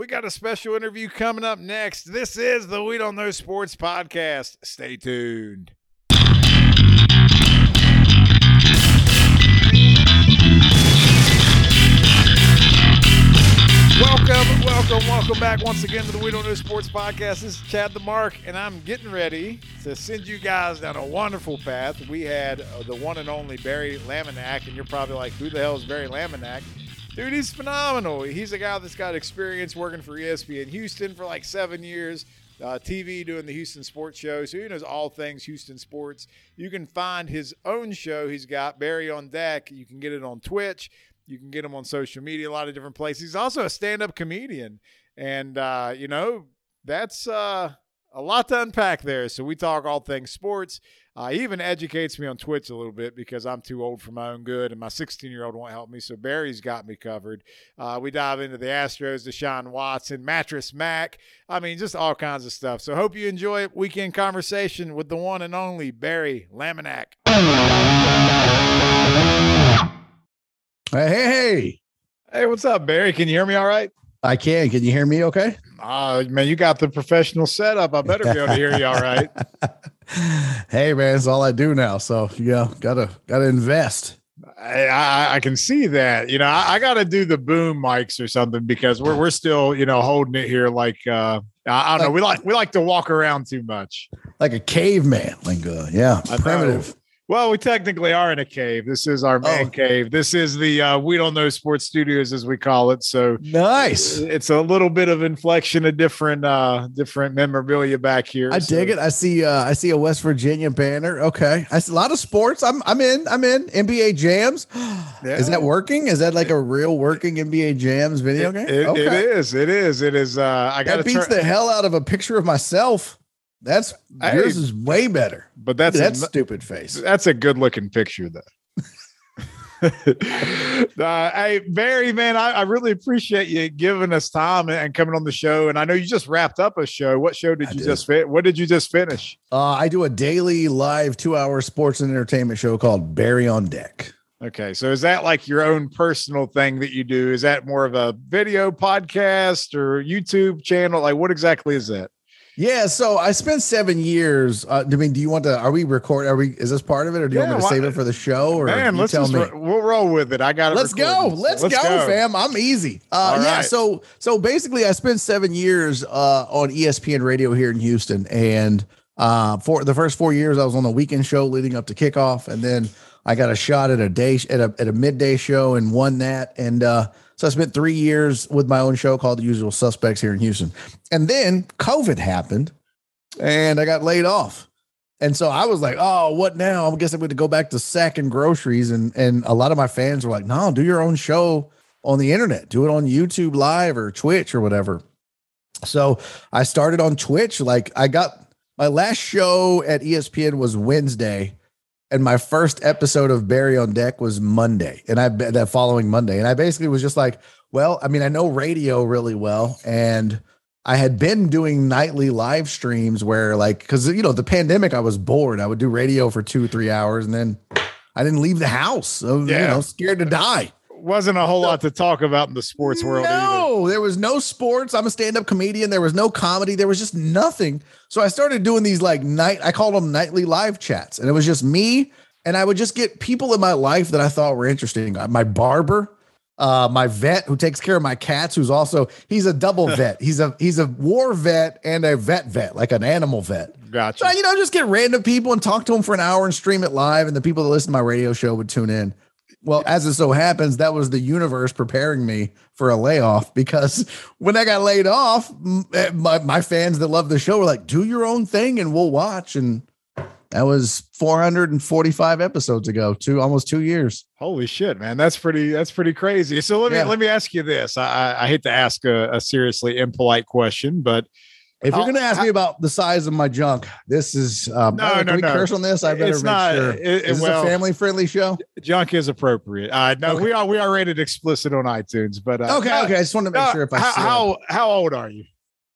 We got a special interview coming up next. This is the We Don't Know Sports podcast. Stay tuned. Welcome, welcome, welcome back once again to the We Don't Know Sports podcast. This is Chad the Mark, and I'm getting ready to send you guys down a wonderful path. We had the one and only Barry Laminack, and you're probably like, who the hell is Barry Laminack? Dude, he's phenomenal. He's a guy that's got experience working for ESPN Houston for like seven years, uh, TV doing the Houston Sports Show. So he knows all things Houston sports. You can find his own show he's got, Barry on Deck. You can get it on Twitch. You can get him on social media, a lot of different places. He's also a stand up comedian. And, uh, you know, that's uh, a lot to unpack there. So we talk all things sports. Uh, he even educates me on Twitch a little bit because I'm too old for my own good, and my 16 year old won't help me. So Barry's got me covered. Uh, we dive into the Astros, Deshaun Watson, Mattress Mac. I mean, just all kinds of stuff. So hope you enjoy weekend conversation with the one and only Barry Laminack. Hey, hey, hey. Hey, what's up, Barry? Can you hear me all right? I can. Can you hear me okay? Uh, man, you got the professional setup. I better be able to hear you all right. hey, man, it's all I do now. So, yeah, gotta gotta invest. I, I, I can see that. You know, I, I got to do the boom mics or something because we're we're still you know holding it here like uh, I, I don't know. We like we like to walk around too much, like a caveman. Like, uh, yeah, primitive. Well, we technically are in a cave. This is our man oh. cave. This is the uh, we don't know sports studios as we call it. So nice. It's a little bit of inflection, a different uh different memorabilia back here. I so. dig it. I see uh I see a West Virginia banner. Okay. I see a lot of sports. I'm I'm in. I'm in. NBA jams. Yeah. Is that working? Is that like a real working NBA jams video game? It, okay. it is. It is. It is uh I got That beats the hell out of a picture of myself. That's hey, yours is way better. But that's that stupid face. That's a good looking picture, though. uh, hey, Barry, man, I, I, really appreciate you giving us time and coming on the show. And I know you just wrapped up a show. What show did I you did. just fit? What did you just finish? Uh, I do a daily live two hour sports and entertainment show called Barry on Deck. Okay. So is that like your own personal thing that you do? Is that more of a video podcast or YouTube channel? Like what exactly is that? Yeah, so I spent seven years. Uh, I mean, do you want to? Are we record? Are we? Is this part of it, or do you yeah, want me to save it for the show? Or man, let's tell me. we'll roll with it. I got it. Let's go. Let's, let's go, go, fam. I'm easy. Uh, yeah. Right. So so basically, I spent seven years uh, on ESPN Radio here in Houston, and uh, for the first four years, I was on the weekend show leading up to kickoff, and then I got a shot at a day at a at a midday show and won that, and. So I spent three years with my own show called The Usual Suspects here in Houston. And then COVID happened and I got laid off. And so I was like, oh, what now? I guess I'm going to go back to sacking groceries. And and a lot of my fans were like, no, do your own show on the internet. Do it on YouTube live or Twitch or whatever. So I started on Twitch. Like I got my last show at ESPN was Wednesday and my first episode of Barry on Deck was Monday, and I that following Monday, and I basically was just like, well, I mean, I know radio really well, and I had been doing nightly live streams where, like, because you know, the pandemic, I was bored. I would do radio for two, three hours, and then I didn't leave the house. So, yeah. you know, scared to die wasn't a whole lot to talk about in the sports world. No, either. there was no sports. I'm a stand-up comedian. There was no comedy. There was just nothing. So I started doing these like night. I called them nightly live chats, and it was just me. And I would just get people in my life that I thought were interesting. Uh, my barber, uh, my vet who takes care of my cats, who's also he's a double vet. He's a he's a war vet and a vet vet, like an animal vet. Gotcha. So you know, just get random people and talk to them for an hour and stream it live, and the people that listen to my radio show would tune in well, as it so happens, that was the universe preparing me for a layoff because when I got laid off, eh, my, my fans that love the show were like, do your own thing and we'll watch. And that was 445 episodes ago, two almost two years. Holy shit, man. That's pretty, that's pretty crazy. So let me, yeah. let me ask you this. I, I hate to ask a, a seriously impolite question, but if you're going to ask me about the size of my junk, this is um, no, no, no. curse on this. I better it's make not, sure. It, it, is well, a family friendly show? Junk is appropriate. Uh, no, okay. we are we are rated explicit on iTunes, but uh, okay, okay. I just want to make sure if I how, how how old are you?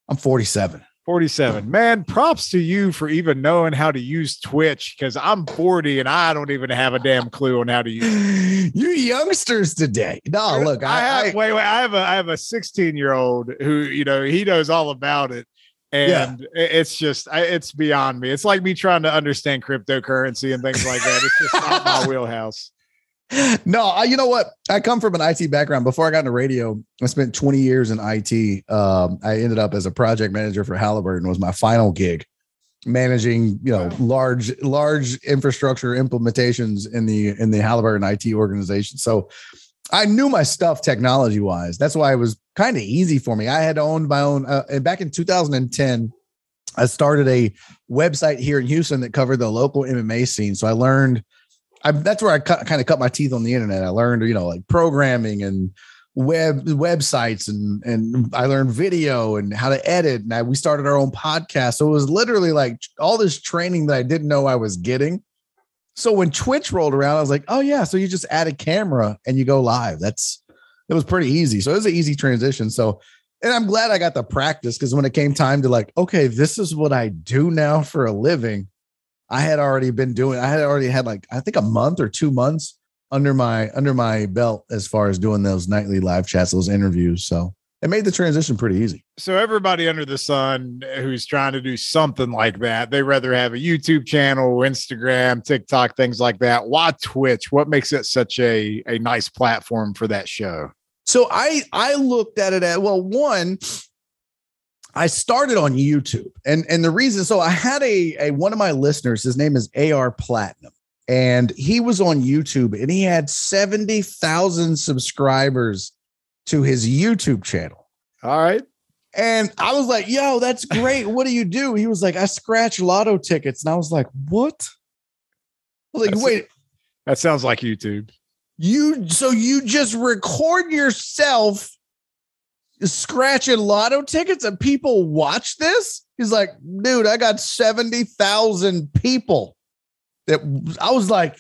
I'm 47. 47. Man, props to you for even knowing how to use Twitch because I'm 40 and I don't even have a damn clue on how to use You youngsters today. No, look, I, I, have I wait, wait, I have a I have a 16 year old who, you know, he knows all about it. And it- it's just it's beyond me. It's like me trying to understand cryptocurrency and things like that. It's just not my wheelhouse. no, I, you know what? I come from an IT background. Before I got into radio, I spent 20 years in IT. Um, I ended up as a project manager for Halliburton. Was my final gig, managing you know Wow. large large infrastructure implementations in the in the Halliburton IT organization. So I knew my stuff technology wise. That's why I was kind of easy for me. I had owned my own. Uh, and back in 2010, I started a website here in Houston that covered the local MMA scene. So I learned. I, that's where I cut, kind of cut my teeth on the internet. I learned, you know, like programming and web websites, and and I learned video and how to edit. And I, we started our own podcast. So it was literally like all this training that I didn't know I was getting. So when Twitch rolled around, I was like, oh yeah, so you just add a camera and you go live. That's it was pretty easy. So it was an easy transition. So and I'm glad I got the practice because when it came time to like, okay, this is what I do now for a living. I had already been doing, I had already had like, I think a month or two months under my under my belt as far as doing those nightly live chats, those interviews. So it made the transition pretty easy. So everybody under the sun who's trying to do something like that, they rather have a YouTube channel, Instagram, TikTok, things like that. Why Twitch? What makes it such a a nice platform for that show? So I I looked at it at well, one, I started on YouTube, and and the reason so I had a a one of my listeners, his name is AR Platinum, and he was on YouTube, and he had seventy thousand subscribers to his YouTube channel. All right. And I was like, yo, that's great. What do you do? He was like, I scratch lotto tickets. And I was like, what? I was like, That's- wait, That sounds like YouTube. you so you just record yourself scratching lotto tickets and people watch this? He's like, dude, I got 70,000 people that I was like,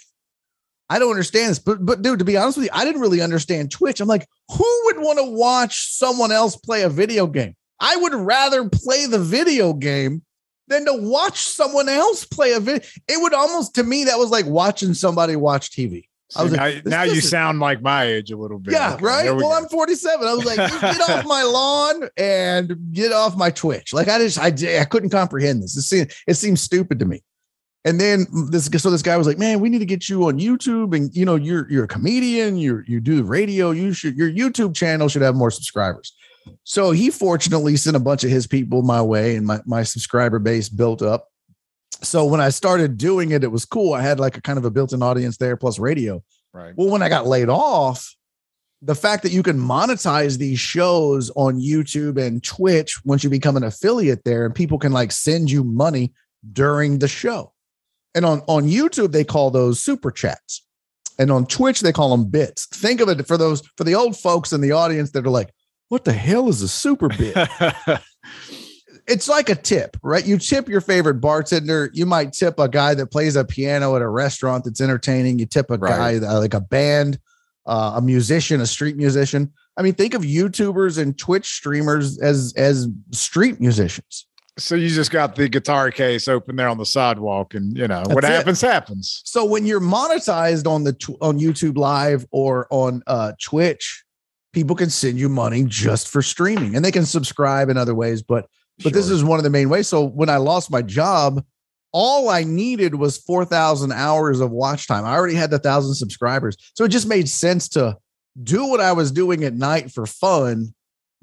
I don't understand this. But but dude, to be honest with you, I didn't really understand Twitch. I'm like, who would want to watch someone else play a video game? I would rather play the video game than to watch someone else play a video. It would almost to me that was like watching somebody watch TV. I was See, like, now, you is- sound like my age a little bit. Yeah, Okay, right. we Well, go. I'm 47. I was like, get off my lawn and get off my Twitch. Like I just, I, I couldn't comprehend this. It seemed, it seemed stupid to me. And then this, so this guy was like, "Man, we need to get you on YouTube, and you know, you're you're a comedian. You you do radio. You should your YouTube channel should have more subscribers." So he fortunately sent a bunch of his people my way, and my my subscriber base built up. So when I started doing it, it was cool. I had like a kind of a built-in audience there, plus radio. right. Well, when I got laid off, the fact that you can monetize these shows on YouTube and Twitch once you become an affiliate there, and people can like send you money during the show. And on, on YouTube, they call those super chats. And on Twitch, they call them bits. Think of it for those for the old folks in the audience that are like, what the hell is a super bit? it's like a tip, right? You tip your favorite bartender. You might tip a guy that plays a piano at a restaurant that's entertaining. You tip a Right. guy that- like a band, uh, a musician, a street musician. I mean, think of YouTubers and Twitch streamers as as street musicians. So you just got the guitar case open there on the sidewalk, and you know what That's it. happens happens. So when you're monetized on the tw- on YouTube Live or on uh, Twitch, people can send you money just for streaming, and they can subscribe in other ways. But but this is one of the main ways. So when I lost my job, all I needed was 4,000 hours of watch time. I already had the thousand subscribers. So it just made sense to do what I was doing at night for fun,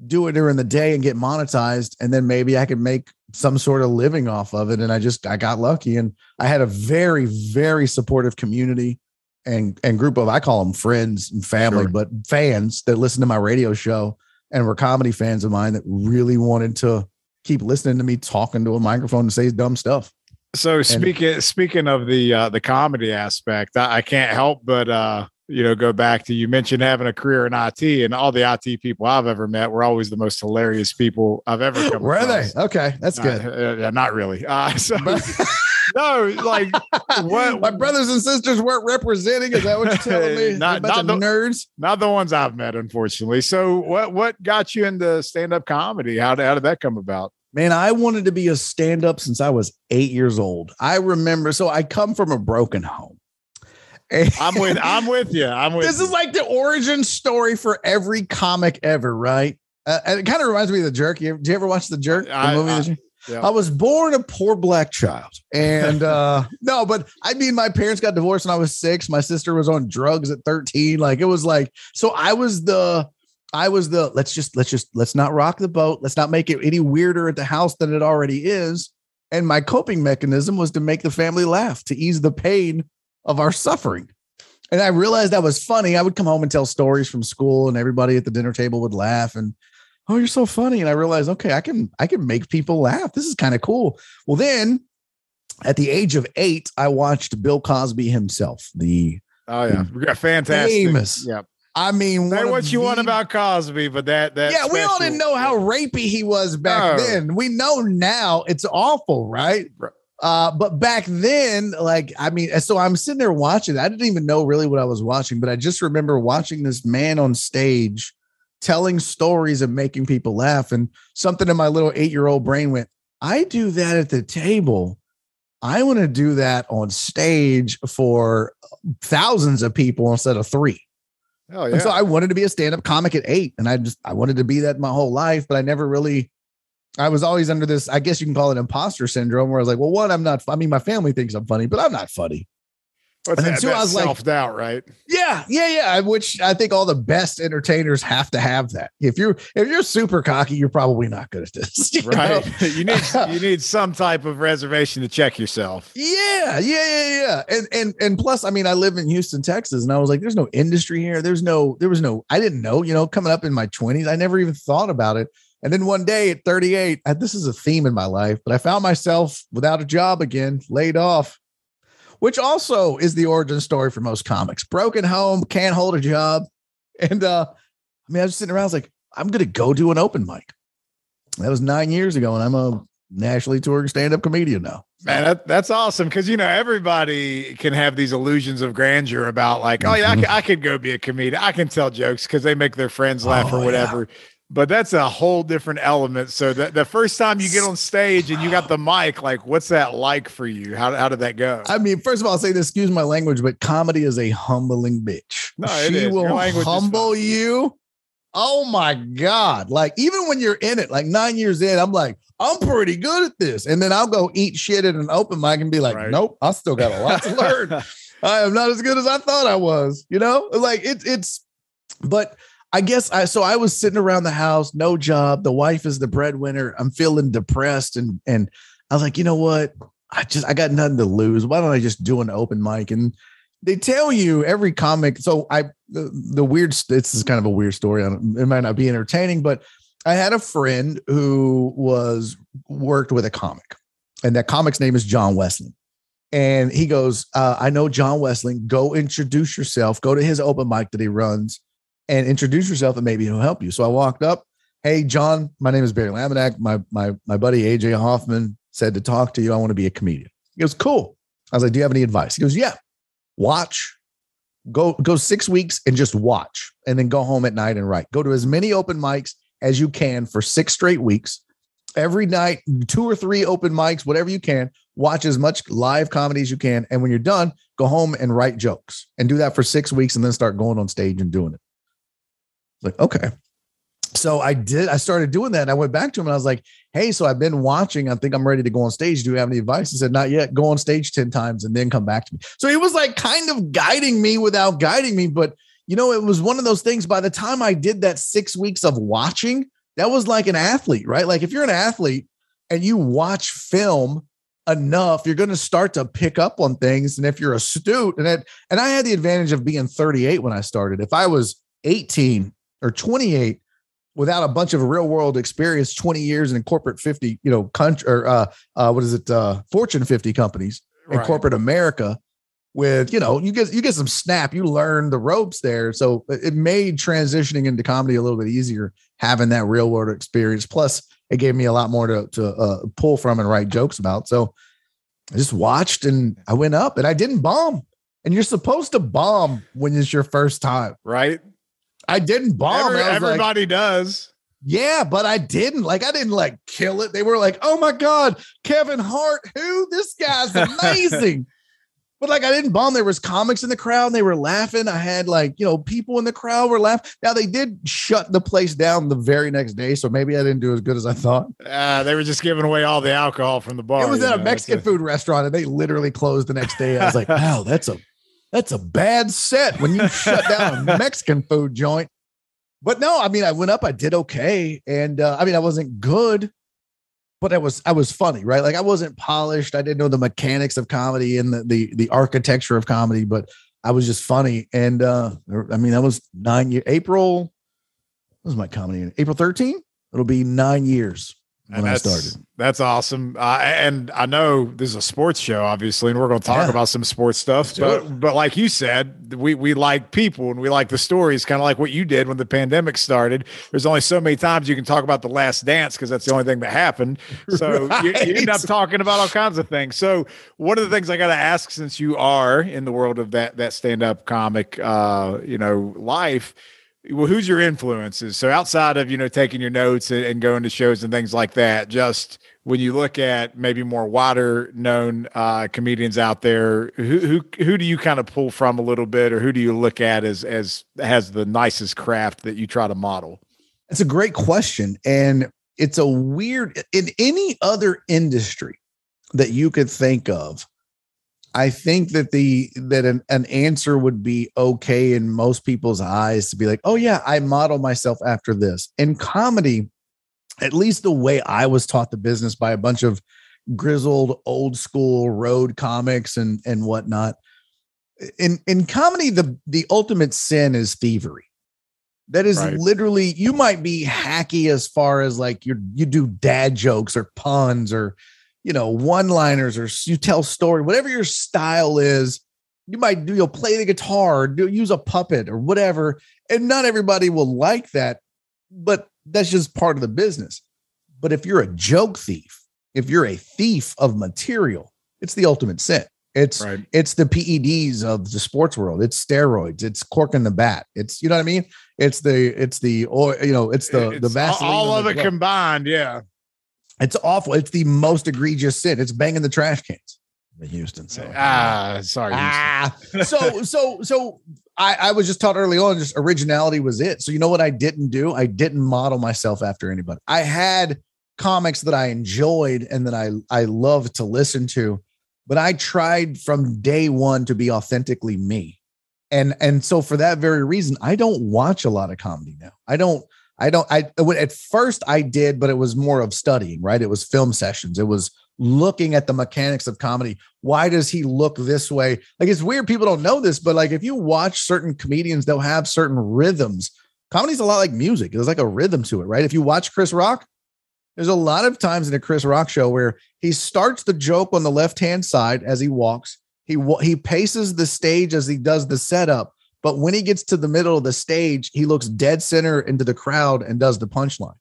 do it during the day and get monetized. And then maybe I could make some sort of living off of it. And I just, I got lucky and I had a very, very supportive community and, and group of, I call them friends and family, Sure. but fans that listen to my radio show and were comedy fans of mine that really wanted to keep listening to me talking to a microphone and say dumb stuff. So speaking speaking of the uh, the comedy aspect, I, I can't help but uh, you know go back to you mentioned having a career in IT, and all the IT people I've ever met were always the most hilarious people I've ever come Where are across. they? Okay, that's Uh, good. uh, yeah, not really. Uh, so no, like what? My brothers and sisters weren't representing. Is that what you're telling me? Not- not the- nerds. Not the ones I've met, unfortunately. So what what got you into stand up comedy? How did, how did that come about? Man, I wanted to be a stand up since I was eight years old. I remember, so I come from a broken home. I'm with I'm with you. I'm with This you. is like the origin story for every comic ever, right? Uh, and it kind of reminds me of the jerk. You ever, did you ever watch the jerk? The I- movie I- yeah. I was born a poor black child. And uh no, but I mean my parents got divorced when I was 6. My sister was on drugs at 13. Like it was like so I was the I was the let's just let's just let's not rock the boat. Let's not make it any weirder at the house than it already is. And my coping mechanism was to make the family laugh, to ease the pain of our suffering. And I realized that was funny. I would come home and tell stories from school and everybody at the dinner table would laugh and oh you're so funny and i realized okay i can i can make people laugh this is kind of cool well then at the age of eight i watched bill cosby himself the oh yeah, we got fantastic. Famous. Yeah, i mean say what you want about Cosby, but that that yeah we all didn't know how rapey he was back No. then we know now it's awful Right. Uh but back then like i mean so i'm sitting there watching i didn't even know really what i was watching but i just remember watching this man on stage telling stories and making people laugh and something in my little eight year old brain went i do that at the table i want to do that on stage for thousands of people instead of three Oh yeah. and so I wanted to be a stand-up comic at eight. And I just I wanted to be that my whole life, but I never really I was always under this, I guess you can call it imposter syndrome, where I was like, well, one, I'm not I mean, my family thinks I'm funny, but I'm not funny. But and then that, two, I was like- self doubt, right? Yeah, yeah, yeah. Which I think all the best entertainers have to have that. If you're if you're super cocky, you're probably not good at this. you? Right. you need you need some type of reservation to check yourself. Yeah, yeah, yeah, yeah. And and and plus, I mean, I live in Houston, Texas, and I was like, there's no industry here. There's no, there was no, I didn't know, you know, coming up in my 20s, I never even thought about it. And then one day at 38, I, this is a theme in my life, but I found myself without a job again, laid off, which also is the origin story for most comics. Broken home, can't hold a job. And uh, I mean, I was sitting around, I was like, I'm gonna go do an open mic. That was nine years ago, and I'm a nationally touring stand-up comedian now. Man, that, that's awesome because you know everybody can have these illusions of grandeur about like, oh yeah, I, Mhm. could, I could go be a comedian. I can tell jokes because they make their friends laugh Oh, or yeah. But that's a whole different element. So the, the first time you get on stage and you got the mic, like, what's that like for you? How, how did that go? I mean, first of all, I'll say this, excuse my language, but comedy is a humbling bitch. No, it she will humble you. Oh my God. Like, even when you're in it, like nine years in, I'm like, I'm pretty good at this. And then I'll go eat shit at an open mic and be like, Right. nope, I still got a lot to learn. I am not as good as I thought I was, you know? Like it, it's but I guess I so I was sitting around the house, no job. The wife is the breadwinner. I'm feeling depressed and and I was like, you know what? I just I got nothing to lose. Why don't I just do an open mic? And they tell you every comic. So I the, the weird this is kind of a weird story. It might not be entertaining, but I had a friend who was worked with a comic, and that comic's name is John Westling. And he goes, uh, I know John Westling. Go introduce yourself. Go to his open mic that he runs and introduce yourself, and maybe he'll help you. So I walked up. Hey, John, my name is Barry Laminack. My my my buddy AJ Hoffman said to talk to you. I want to be a comedian. He goes, cool. I was like, do you have any advice? He goes, yeah. Watch. Go go six weeks and just watch, and then go home at night and write. Go to as many open mics as you can for six straight weeks. Every night, two or three open mics, whatever you can. Watch as much live comedy as you can, and when you're done, go home and write jokes, and do that for six weeks, and then start going on stage and doing it. Like, okay. So I did, I started doing that. And I went back to him and I was like, Hey, so I've been watching. I think I'm ready to go on stage. Do you have any advice? He said, Not yet. Go on stage 10 times and then come back to me. So he was like kind of guiding me without guiding me. But, you know, it was one of those things. By the time I did that six weeks of watching, that was like an athlete, right? Like if you're an athlete and you watch film enough, you're going to start to pick up on things. And if you're astute, and it, and I had the advantage of being 38 when I started. If I was 18 or 28 without a bunch of real world experience 20 years in corporate 50 you know country or uh, uh what is it uh fortune 50 companies in Right. corporate america with you know you get you get some snap you learn the ropes there. So it it made transitioning into comedy a little bit easier having that real world experience. Plus it gave me a lot more to to uh, pull from and write jokes about. So i just watched and i went up and i didn't bomb. And you're supposed to bomb when it's your first time. Right? I didn't bomb Every- I was like, everybody does. Yeah, but I didn't. Like, I didn't like kill it. They were like, oh my God, Kevin Hart, who? This guy's amazing. but like, I didn't bomb. There was comics in the crowd and they were laughing. I had like, you know, people in the crowd were laughing. Now they did shut the place down the very next day. So maybe I didn't do as good as I thought. Uh, they were just giving away all the alcohol from the bar. It was at know, a Mexican food restaurant and they literally closed the next day. I was like, wow, that's a that's a bad set when you shut down a Mexican food joint. But no, I mean, I went up, I did okay. And uh, I mean, I wasn't good, but I was, I was funny, right? Like I wasn't polished. I didn't know the mechanics of comedy and the, the, the architecture of comedy, but I was just funny. And uh, I mean, that was nine years, April, was my comedy? April 13? It'll be nine years when I started. That's awesome. Uh, and I know this is a sports show, obviously, and we're going to talk yeah. about some sports stuff. But but like you said, we we like people and we like the stories, kind of like what you did when the pandemic started. There's only so many times you can talk about the Last Dance because that's the only thing that happened. So right. you, you, end up talking about all kinds of things. So one of the things I got to ask, since you are in the world of that that stand up comic, uh, you know, life well, who's your influences? So outside of you know taking your notes and, and, going to shows and things like that, just when you look at maybe more wider known uh, comedians out there, who who who do you kind of pull from a little bit, or who do you look at as as has the nicest craft that you try to model? It's a great question, and it's a weird in any other industry that you could think of I think that the that an, an answer would be okay in most people's eyes to be like, oh yeah, I model myself after this. In comedy, at least the way I was taught the business by a bunch of grizzled old school road comics and and whatnot. In in comedy, the the ultimate sin is thievery. That is right. literally you might be hacky as far as like you you do dad jokes or puns or you know, one liners or you tell story, whatever your style is, you might do, you'll play the guitar, do, use a puppet or whatever. And not everybody will like that, but that's just part of the business. But if you're a joke thief, if you're a thief of material, it's the ultimate sin. It's right. it's the PEDs of the sports world. It's steroids. It's cork in the bat. It's you know what I mean. It's the it's the or you know it's the it's the Vaseline all of it combined. Yeah, it's awful. It's the most egregious sin. It's banging the trash cans. The Houston. So ah, sorry. Ah, so so so I, I was just taught early on, just originality was it. So you know what I didn't do? I didn't model myself after anybody. I had comics that I enjoyed and that I I loved to listen to, but I tried from day one to be authentically me. And and so for that very reason, I don't watch a lot of comedy now. I don't I don't, I, at first I did, but it was more of studying, right? It was film sessions. It was looking at the mechanics of comedy. Why does he look this way? Like it's weird. People don't know this, but like if you watch certain comedians, they'll have certain rhythms. Comedy's a lot like music. There's like a rhythm to it, right? If you watch Chris Rock, there's a lot of times in a Chris Rock show where he starts the joke on the left hand side as he walks. He he paces the stage as he does the setup but when he gets to the middle of the stage, he looks dead center into the crowd and does the punchline.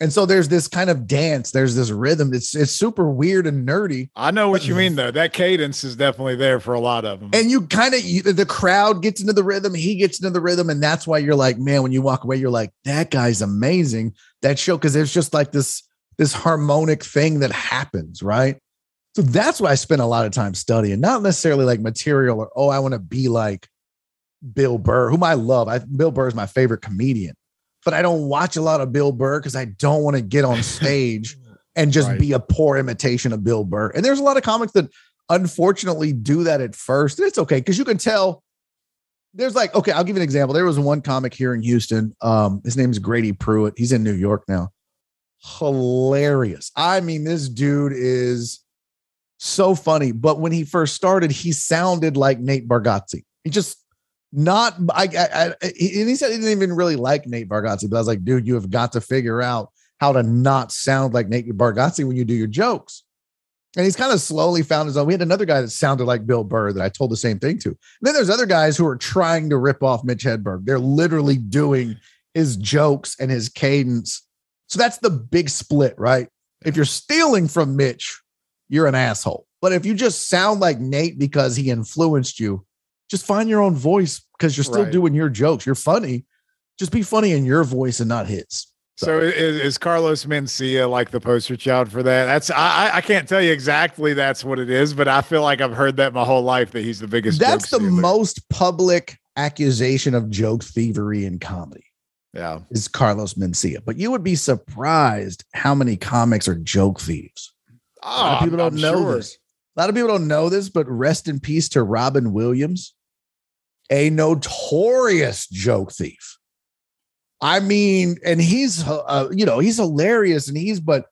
And so there's this kind of dance, there's this rhythm. It's it's super weird and nerdy. I know what you mean though. That cadence is definitely there for a lot of them. And you kind of the crowd gets into the rhythm, he gets into the rhythm, and that's why you're like, man, when you walk away, you're like, that guy's amazing. That show because there's just like this this harmonic thing that happens, right? So that's why I spend a lot of time studying, not necessarily like material or oh, I want to be like Bill Burr, whom I love. I, Bill Burr is my favorite comedian, but I don't watch a lot of Bill Burr because I don't want to get on stage and just right. be a poor imitation of Bill Burr. And there's a lot of comics that unfortunately do that at first. And it's okay because you can tell there's like, okay, I'll give you an example. There was one comic here in Houston. Um, his name is Grady Pruitt. He's in New York now. Hilarious. I mean, this dude is so funny. But when he first started, he sounded like Nate Bargatze. He just not I, I, I he said he didn't even really like Nate Bargatze, but I was like, dude, you have got to figure out how to not sound like Nate Bargatze when you do your jokes. And he's kind of slowly found his own. We had another guy that sounded like Bill Burr that I told the same thing to. And then there's other guys who are trying to rip off Mitch Hedberg. They're literally doing his jokes and his cadence. So that's the big split, right? If you're stealing from Mitch, you're an asshole. But if you just sound like Nate because he influenced you, just find your own voice because you're still right. doing your jokes. You're funny. Just be funny in your voice and not his. So, so is, is, Carlos Mencia like the poster child for that? That's I I can't tell you exactly that's what it is, but I feel like I've heard that my whole life that he's the biggest. That's the most public accusation of joke thievery in comedy. Yeah, is Carlos Mencia. But you would be surprised how many comics are joke thieves. Oh, a lot of ah, people don't I'm know sure. this. A lot of people don't know this, but rest in peace to Robin Williams, a notorious joke thief. I mean, and he's uh, you know he's hilarious, and he's but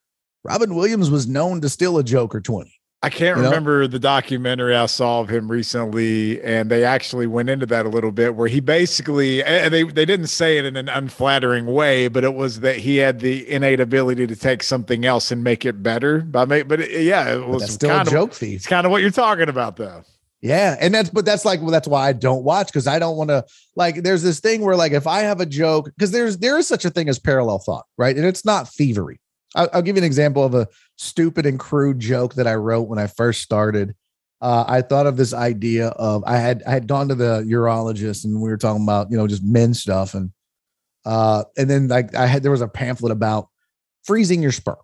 Robin Williams was known to steal a joke or twenty. I can't you remember know? the documentary I saw of him recently, and they actually went into that a little bit, where he basically and they they didn't say it in an unflattering way, but it was that he had the innate ability to take something else and make it better. By make, but it, yeah, it was still kind a joke thief. It's kind of what you're talking about, though. Yeah, and that's but that's like well, that's why I don't watch because I don't want to like. There's this thing where like if I have a joke because there's there is such a thing as parallel thought, right? And it's not thievery. I'll, I'll give you an example of a stupid and crude joke that I wrote when I first started. Uh, I thought of this idea of I had I had gone to the urologist and we were talking about you know just men stuff and uh and then like I had there was a pamphlet about freezing your sperm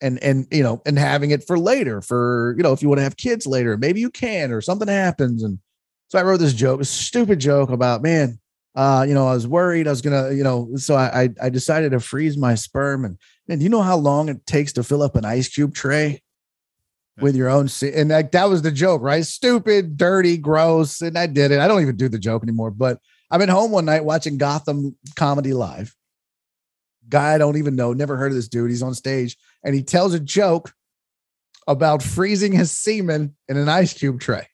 and and you know and having it for later for you know if you want to have kids later maybe you can or something happens and so i wrote this joke a stupid joke about man uh you know i was worried i was gonna you know so i i decided to freeze my sperm and and you know how long it takes to fill up an ice cube tray with your own and like that was the joke right? Stupid dirty gross and i did it. I don't even do the joke anymore but i've been home one night watching gotham comedy live. Guy i don't even know never heard of this dude he's on stage and he tells a joke about freezing his semen in an ice cube tray.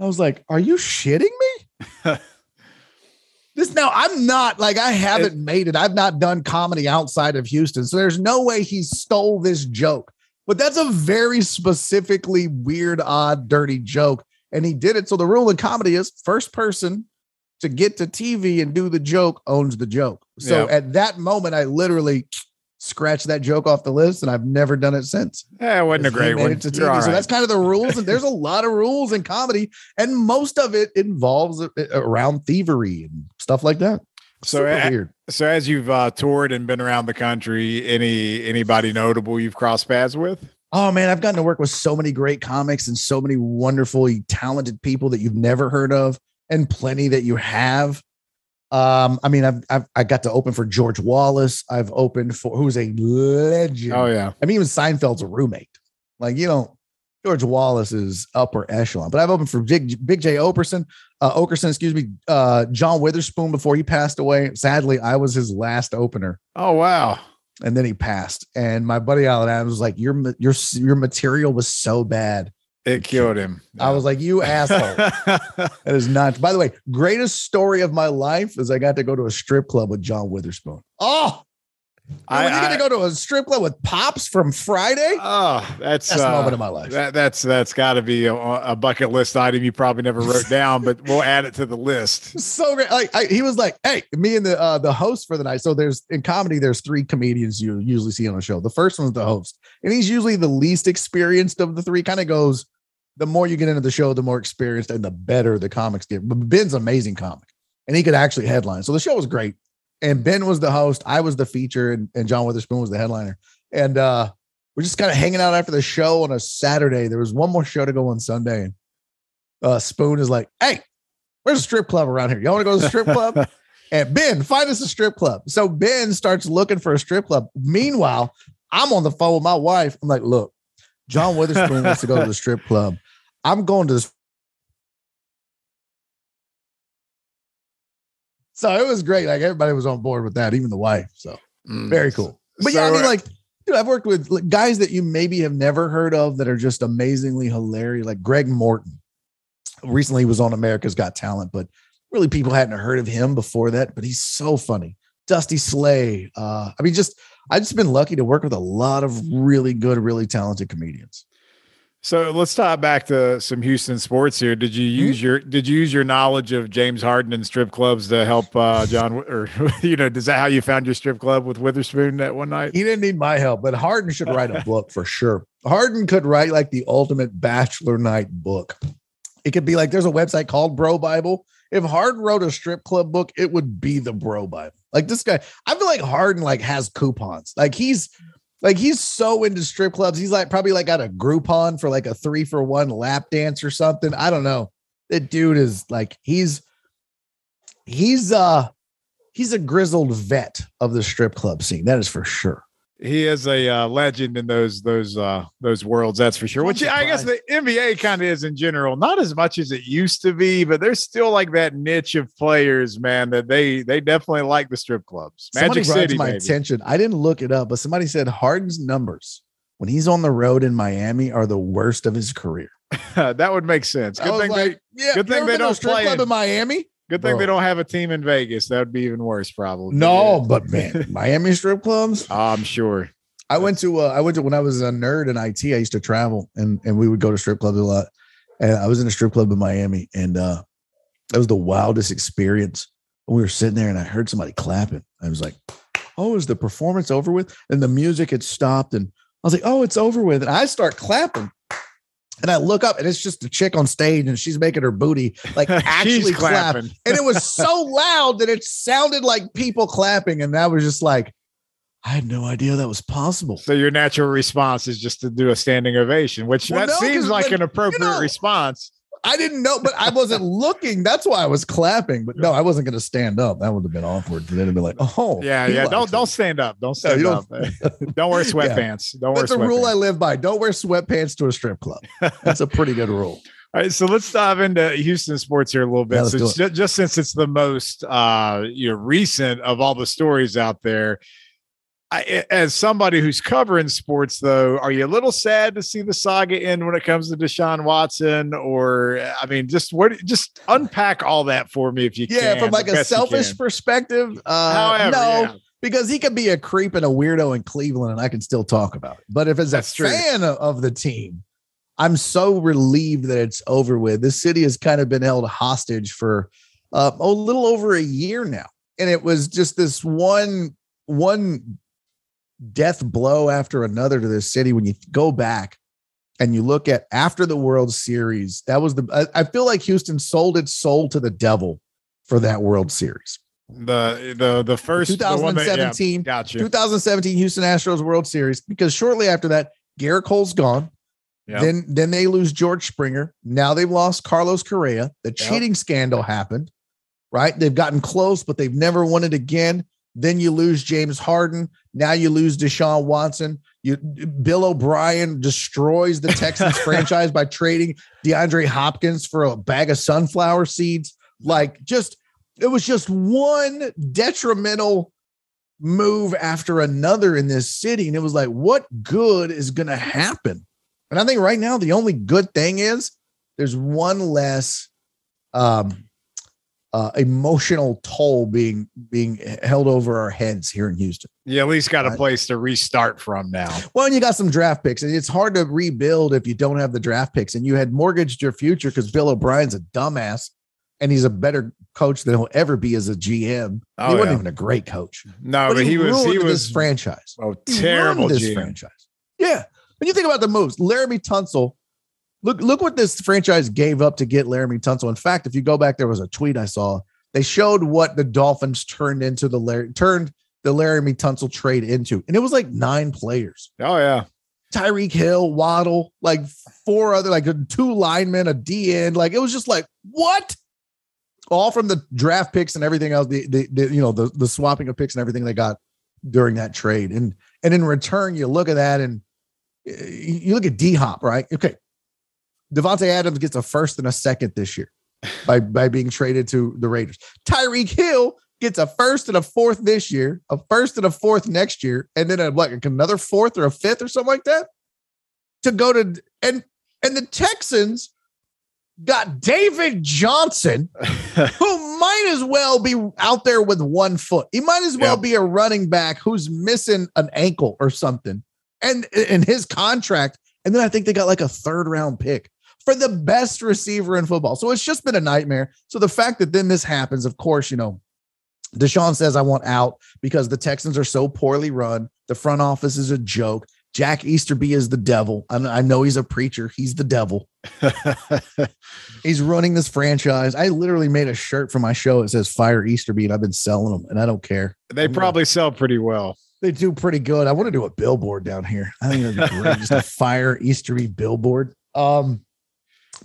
I was like, "Are you shitting me?" this now I'm not like I haven't it, made it. I've not done comedy outside of Houston, so there's no way he stole this joke. But that's a very specifically weird, odd, dirty joke, and he did it. So the rule in comedy is first person to get to TV and do the joke owns the joke. So yeah. at that moment, I literally scratch that joke off the list, and I've never done it since. Yeah, it wasn't a great one. To Right. So that's kind of the rules, and there's a lot of rules in comedy, and most of it involves uh, uh, around thievery and stuff like that. So, weird. so as you've uh, toured and been around the country, any anybody notable you've crossed paths with? Oh man, I've gotten to work with so many great comics and so many wonderfully talented people that you've never heard of, and plenty that you have. Um, I mean, I've, I've I got to open for George Wallace. I've opened for who's a legend. Oh yeah. I mean, even Seinfeld's a roommate. Like you know, George Wallace is upper echelon. But I've opened for Big Big Jay Oakerson, uh, Oakerson, excuse me, uh, John Witherspoon before he passed away. Sadly, I was his last opener. Oh wow. And then he passed. And my buddy Alan Adams was like, "Your your your material was so bad it killed him. I was like, you asshole. that is not. By the way, greatest story of my life is I got to go to a strip club with John Witherspoon. Oh, I, you gonna go to a strip club with Pops from Friday? Oh, that's that's uh, moment of my life. That, that's that's got to be a, a, bucket list item you probably never wrote down, but we'll add it to the list. So great! Like I, he was like, "Hey, me and the uh, the host for the night." So there's in comedy, there's three comedians you usually see on a show. The first one's the host, and he's usually the least experienced of the three. Kind of goes the more you get into the show, the more experienced and the better the comics get. But Ben's amazing comic, and he could actually headline. So the show was great. And Ben was the host, I was the feature, and, and John Witherspoon was the headliner. And uh, we're just kind of hanging out after the show on a Saturday. There was one more show to go on Sunday, and uh, Spoon is like, "Hey, where's a strip club around here? Y'all want to go to the strip club?" and Ben, find us a strip club. So Ben starts looking for a strip club. Meanwhile, I'm on the phone with my wife. I'm like, "Look, John Witherspoon wants to go to the strip club. I'm going to this. So it was great. Like everybody was on board with that, even the wife. So mm. very cool. But so, yeah, I mean, like, dude, I've worked with guys that you maybe have never heard of that are just amazingly hilarious, like Greg Morton. Recently, he was on America's Got Talent, but really people hadn't heard of him before that. But he's so funny. Dusty Slay. Uh, I mean, just I've just been lucky to work with a lot of really good, really talented comedians. So let's talk back to some Houston sports here. Did you use mm-hmm. your did you use your knowledge of James Harden and strip clubs to help uh, John or you know, is that how you found your strip club with Witherspoon that one night? He didn't need my help, but Harden should write a book for sure. Harden could write like the ultimate bachelor night book. It could be like there's a website called Bro Bible, if Harden wrote a strip club book, it would be the bro Bible. Like this guy, I feel like Harden like has coupons. Like he's like he's so into strip clubs. He's like probably like got a Groupon for like a three for one lap dance or something. I don't know. That dude is like he's he's uh he's a grizzled vet of the strip club scene. That is for sure. He is a uh, legend in those those uh, those worlds, that's for sure. Which I guess the NBA kind of is in general, not as much as it used to be, but there's still like that niche of players, man, that they they definitely like the strip clubs. Magic somebody City, my maybe. attention. I didn't look it up, but somebody said Harden's numbers when he's on the road in Miami are the worst of his career. that would make sense. Good thing like, they, yeah, good thing they don't strip play club in Miami. Good thing Bro. they don't have a team in Vegas. That would be even worse, probably. No, yeah. but man, Miami strip clubs. I'm sure. I went to uh, I went to when I was a nerd in IT. I used to travel and and we would go to strip clubs a lot. And I was in a strip club in Miami, and uh, that was the wildest experience. We were sitting there, and I heard somebody clapping. I was like, "Oh, is the performance over with?" And the music had stopped, and I was like, "Oh, it's over with." And I start clapping, and I look up and it's just a chick on stage and she's making her booty like actually clap. And it was so loud that it sounded like people clapping. And that was just like, I had no idea that was possible. So your natural response is just to do a standing ovation, which well, that no, seems like an appropriate you know, response. I didn't know, but I wasn't looking. That's why I was clapping. But no, I wasn't going to stand up. That would have been awkward. Then it'd be like, oh, yeah, yeah. Don't don't stand up. Don't stand no, don't, up. don't wear sweatpants. Yeah. Don't That's wear. That's a rule I live by. Don't wear sweatpants to a strip club. That's a pretty good rule. All right, so let's dive into Houston sports here a little bit. Yeah, so just, just since it's the most uh, you know recent of all the stories out there, I, as somebody who's covering sports, though, are you a little sad to see the saga end when it comes to Deshaun Watson? Or, I mean, just what? Just unpack all that for me if you yeah, can. Yeah, from like a selfish perspective, uh, However, no, yeah. because he could be a creep and a weirdo in Cleveland, and I can still talk about it. But if it's That's a true. fan of the team, I'm so relieved that it's over with. This city has kind of been held hostage for uh, a little over a year now, and it was just this one one death blow after another to this city when you go back and you look at after the World Series, that was the I, I feel like Houston sold its soul to the devil for that World Series. The the the first 2017 that, yeah, gotcha. 2017 Houston Astros World Series because shortly after that Gerrit Cole's gone. Yep. Then then they lose George Springer. Now they've lost Carlos Correa. The cheating yep. scandal happened. Right? They've gotten close, but they've never won it again. Then you lose James Harden. Now you lose Deshaun Watson. You Bill O'Brien destroys the Texans franchise by trading DeAndre Hopkins for a bag of sunflower seeds. Like just it was just one detrimental move after another in this city. And it was like, what good is going to happen? And I think right now the only good thing is there's one less um, uh, emotional toll being being held over our heads here in Houston. You at least got a place to restart from now. Well, and you got some draft picks, and it's hard to rebuild if you don't have the draft picks. And you had mortgaged your future because Bill O'Brien's a dumbass, and he's a better coach than he'll ever be as a GM. Oh, he wasn't yeah. even a great coach. No, but, but he, he, was he was this franchise. Oh, terrible this GM. franchise. Yeah, when you think about the moves, Laremy Tunsil Look, look what this franchise gave up to get Laremy Tunsil. In fact, if you go back, there was a tweet I saw. They showed what the Dolphins turned into the Larry turned the Laremy Tunsil trade into, and it was like nine players. Oh yeah, Tyreek Hill, Waddle, like four other, like two linemen, a D end. Like it was just like what? All from the draft picks and everything else. The, the, the you know the the swapping of picks and everything they got during that trade, and and in return, you look at that and eh, you look at D Hop, right? Okay, Davante Adams gets a first and a second this year by by being traded to the Raiders. Tyreek Hill gets a first and a fourth this year, a first and a fourth next year, and then a what another fourth or a fifth or something like that to go to and and the Texans got David Johnson, who might as well be out there with one foot. He might as well yep. be a running back who's missing an ankle or something. And in his contract, and then I think they got like a third round pick for the best receiver in football. So it's just been a nightmare. So the fact that then this happens, of course, you know, Deshaun says, I want out because the Texans are so poorly run. The front office is a joke. Jack Easterby is the devil. I, I know he's a preacher. He's the devil. he's running this franchise. I literally made a shirt for my show. It says "Fire Easterby," and I've been selling them, and I don't care. They I'm probably gonna, sell pretty well. They do pretty good. I want to do a billboard down here. I think it'd be great. Just a Fire Easterby billboard. Um,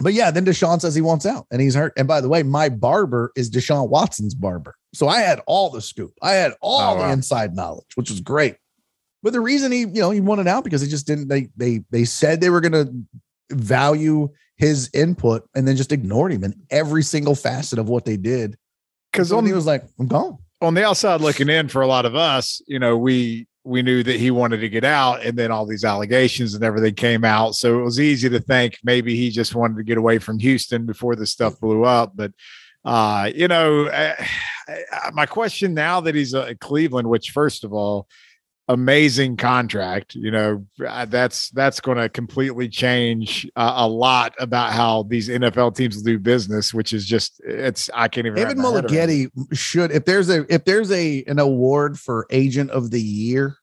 but yeah, then Deshaun says he wants out and he's hurt. And by the way, my barber is Deshaun Watson's barber. So I had all the scoop. I had all oh, the wow. inside knowledge, which was great. But the reason he, you know, he wanted out because he just didn't. They they they said they were going to value his input and then just ignored him in every single facet of what they did. Because so he was like, "I'm gone." On the outside looking in, for a lot of us, you know, we we knew that he wanted to get out, and then all these allegations and everything came out. So it was easy to think maybe he just wanted to get away from Houston before the stuff blew up. But uh, you know, uh, my question now that he's at Cleveland, which first of all, amazing contract. You know, uh, that's that's going to completely change uh, a lot about how these NFL teams do business, which is just it's I can't even. David Mulugheta should if there's a if there's a an award for agent of the year.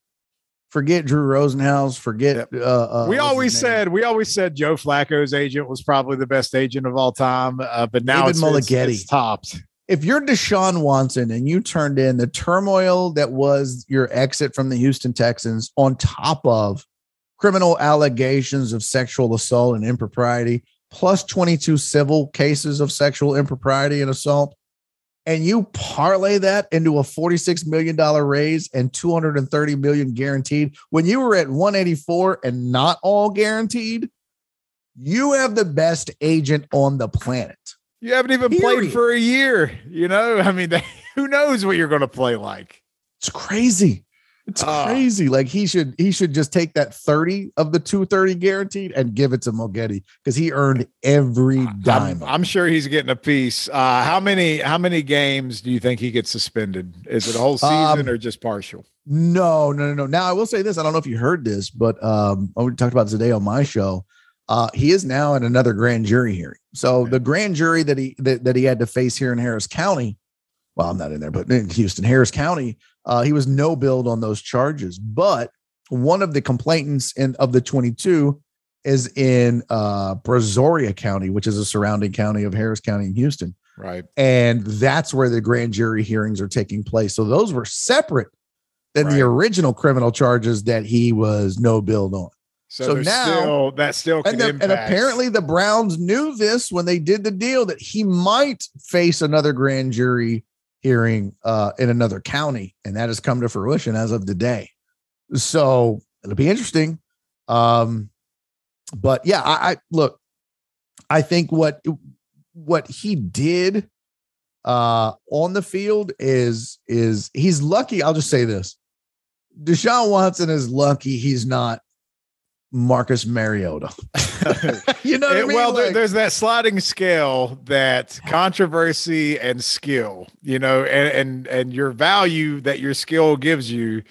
Forget Drew Rosenhaus. Forget. Uh, uh, we always said we always said Joe Flacco's agent was probably the best agent of all time, uh, but now David it's. It's, it's topped if you're Deshaun Watson and you turned in the turmoil that was your exit from the Houston Texans on top of criminal allegations of sexual assault and impropriety, plus 22 civil cases of sexual impropriety and assault, and you parlay that into a $46 million raise and 230 million guaranteed when you were at 184 and not all guaranteed, you have the best agent on the planet. You haven't even Period. played for a year. You know, I mean, who knows what you're going to play like? It's crazy. It's uh, crazy. Like he should he should just take that 30 of the 230 guaranteed and give it to Mulugheta because he earned every dime. I'm, I'm, sure he's getting a piece. Uh, how many how many games do you think he gets suspended? Is it a whole season um, or just partial? No, no, no, no. Now I will say this. I don't know if you heard this, but um, we talked about today on my show. Uh, he is now in another grand jury hearing. So the grand jury that he that, that he had to face here in Harris County, well, I'm not in there, but in Houston, Harris County, uh, he was no billed on those charges. But one of the complainants in of the 22 is in uh, Brazoria County, which is a surrounding county of Harris County in Houston. Right. And that's where the grand jury hearings are taking place. So those were separate than right. the original criminal charges that he was no billed on. So, so now still, that still and, the, and, apparently the Browns knew this when they did the deal that he might face another grand jury hearing uh, in another county, and that has come to fruition as of today. So it'll be interesting. Um, but yeah, I, I look. I think what what he did uh, on the field is is he's lucky. I'll just say this: Deshaun Watson is lucky he's not Marcus Mariota. you know, it, I mean? well, like, there's that sliding scale that controversy and skill, you know, and and and your value that your skill gives you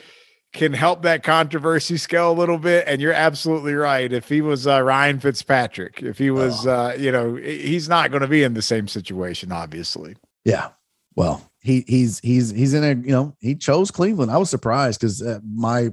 can help that controversy scale a little bit. And you're absolutely right. If he was uh, Ryan Fitzpatrick, if he was, oh. uh, you know, he's not going to be in the same situation, obviously. Yeah. Well, he he's he's he's in a you know he chose Cleveland. I was surprised because uh, my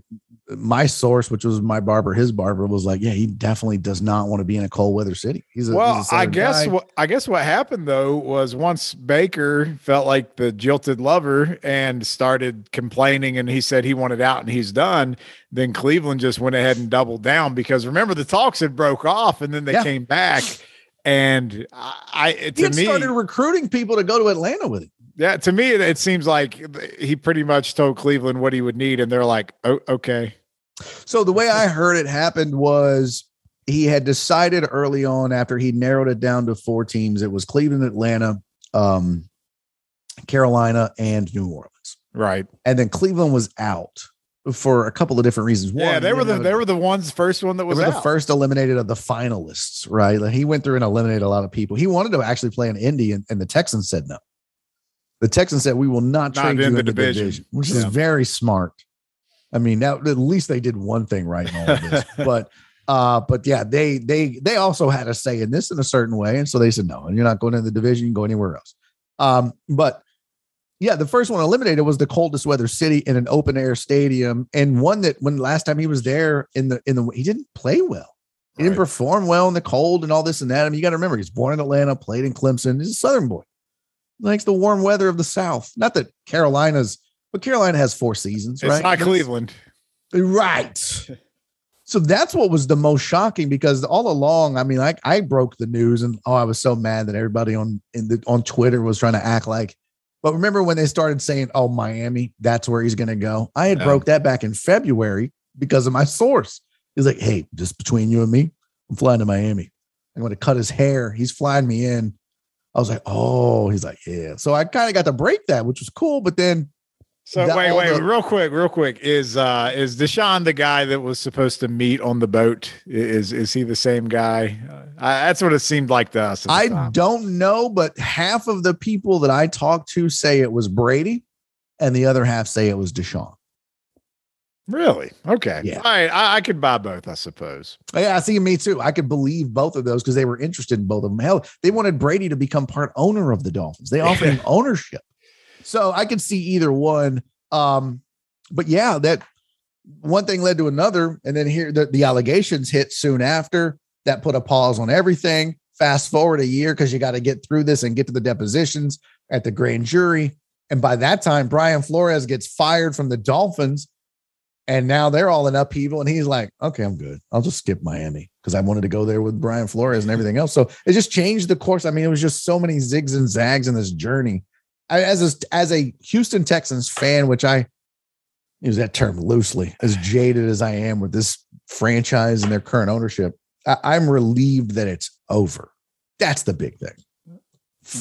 my source, which was my barber, his barber was like, yeah, he definitely does not want to be in a cold weather city. He's a, well, he's I guess guy. what I guess what happened though was once Baker felt like the jilted lover and started complaining, and he said he wanted out and he's done. Then Cleveland just went ahead and doubled down because remember the talks had broke off and then they yeah. came back. And I, to he me, started recruiting people to go to Atlanta with him. Yeah, to me, it, seems like he pretty much told Cleveland what he would need, and they're like, "Oh, okay." So the way I heard it happened was he had decided early on after he narrowed it down to four teams. It was Cleveland, Atlanta, um, Carolina, and New Orleans. Right, and then Cleveland was out for a couple of different reasons. One, yeah, they were the they were the ones first one that was the first eliminated of the finalists. Right, like he went through and eliminated a lot of people. He wanted to actually play in Indy, and, and the Texans said no. The Texans said we will not, not trade you in the, the division, division, which yeah. is very smart. I mean, now at least they did one thing right in all of this. but uh, but yeah, they they they also had a say in this in a certain way, and so they said no, and you're not going in the division, you can go anywhere else. Um, but yeah, the first one eliminated was the coldest weather city in an open air stadium, and one that when last time he was there in the in the he didn't play well. He right. didn't perform well in the cold and all this and that. I mean, you got to remember he's born in Atlanta, played in Clemson. He's a Southern boy. Likes the warm weather of the South. Not that Carolina's, but Carolina has four seasons, it's right? not Cleveland, right? so that's what was the most shocking because all along, I mean, I I broke the news and oh, I was so mad that everybody on in the on Twitter was trying to act like but remember when they started saying, "Oh, Miami, that's where he's going to go." I had broke that back in February because of my source. He's like, "Hey, just between you and me, I'm flying to Miami. I'm going to cut his hair. He's flying me in." I was like, "Oh," he's like, "Yeah." So I kind of got to break that, which was cool. But then so the, wait, wait, the, real quick, real quick. Is uh is Deshaun the guy that was supposed to meet on the boat? Is is he the same guy? Uh, I, that's what it seemed like to us. I time. don't know, but half of the people that I talked to say it was Brady, and the other half say it was Deshaun. Really? Okay. Yeah. All right. I, I could buy both, I suppose. Yeah, I see. Me too. I could believe both of those because they were interested in both of them. Hell, they wanted Brady to become part owner of the Dolphins. They offered him ownership. So I could see either one. Um, but yeah, that one thing led to another. And then here the, the allegations hit soon after. That put a pause on everything. Fast forward a year because you got to get through this and get to the depositions at the grand jury. And by that time, Brian Flores gets fired from the Dolphins. And now they're all in upheaval. And he's like, okay, I'm good. I'll just skip Miami because I wanted to go there with Brian Flores and everything else. So it just changed the course. I mean, it was just so many zigs and zags in this journey as a, as a Houston Texans fan, which I use that term loosely, as jaded as I am with this franchise and their current ownership, I, am relieved that it's over. That's the big thing.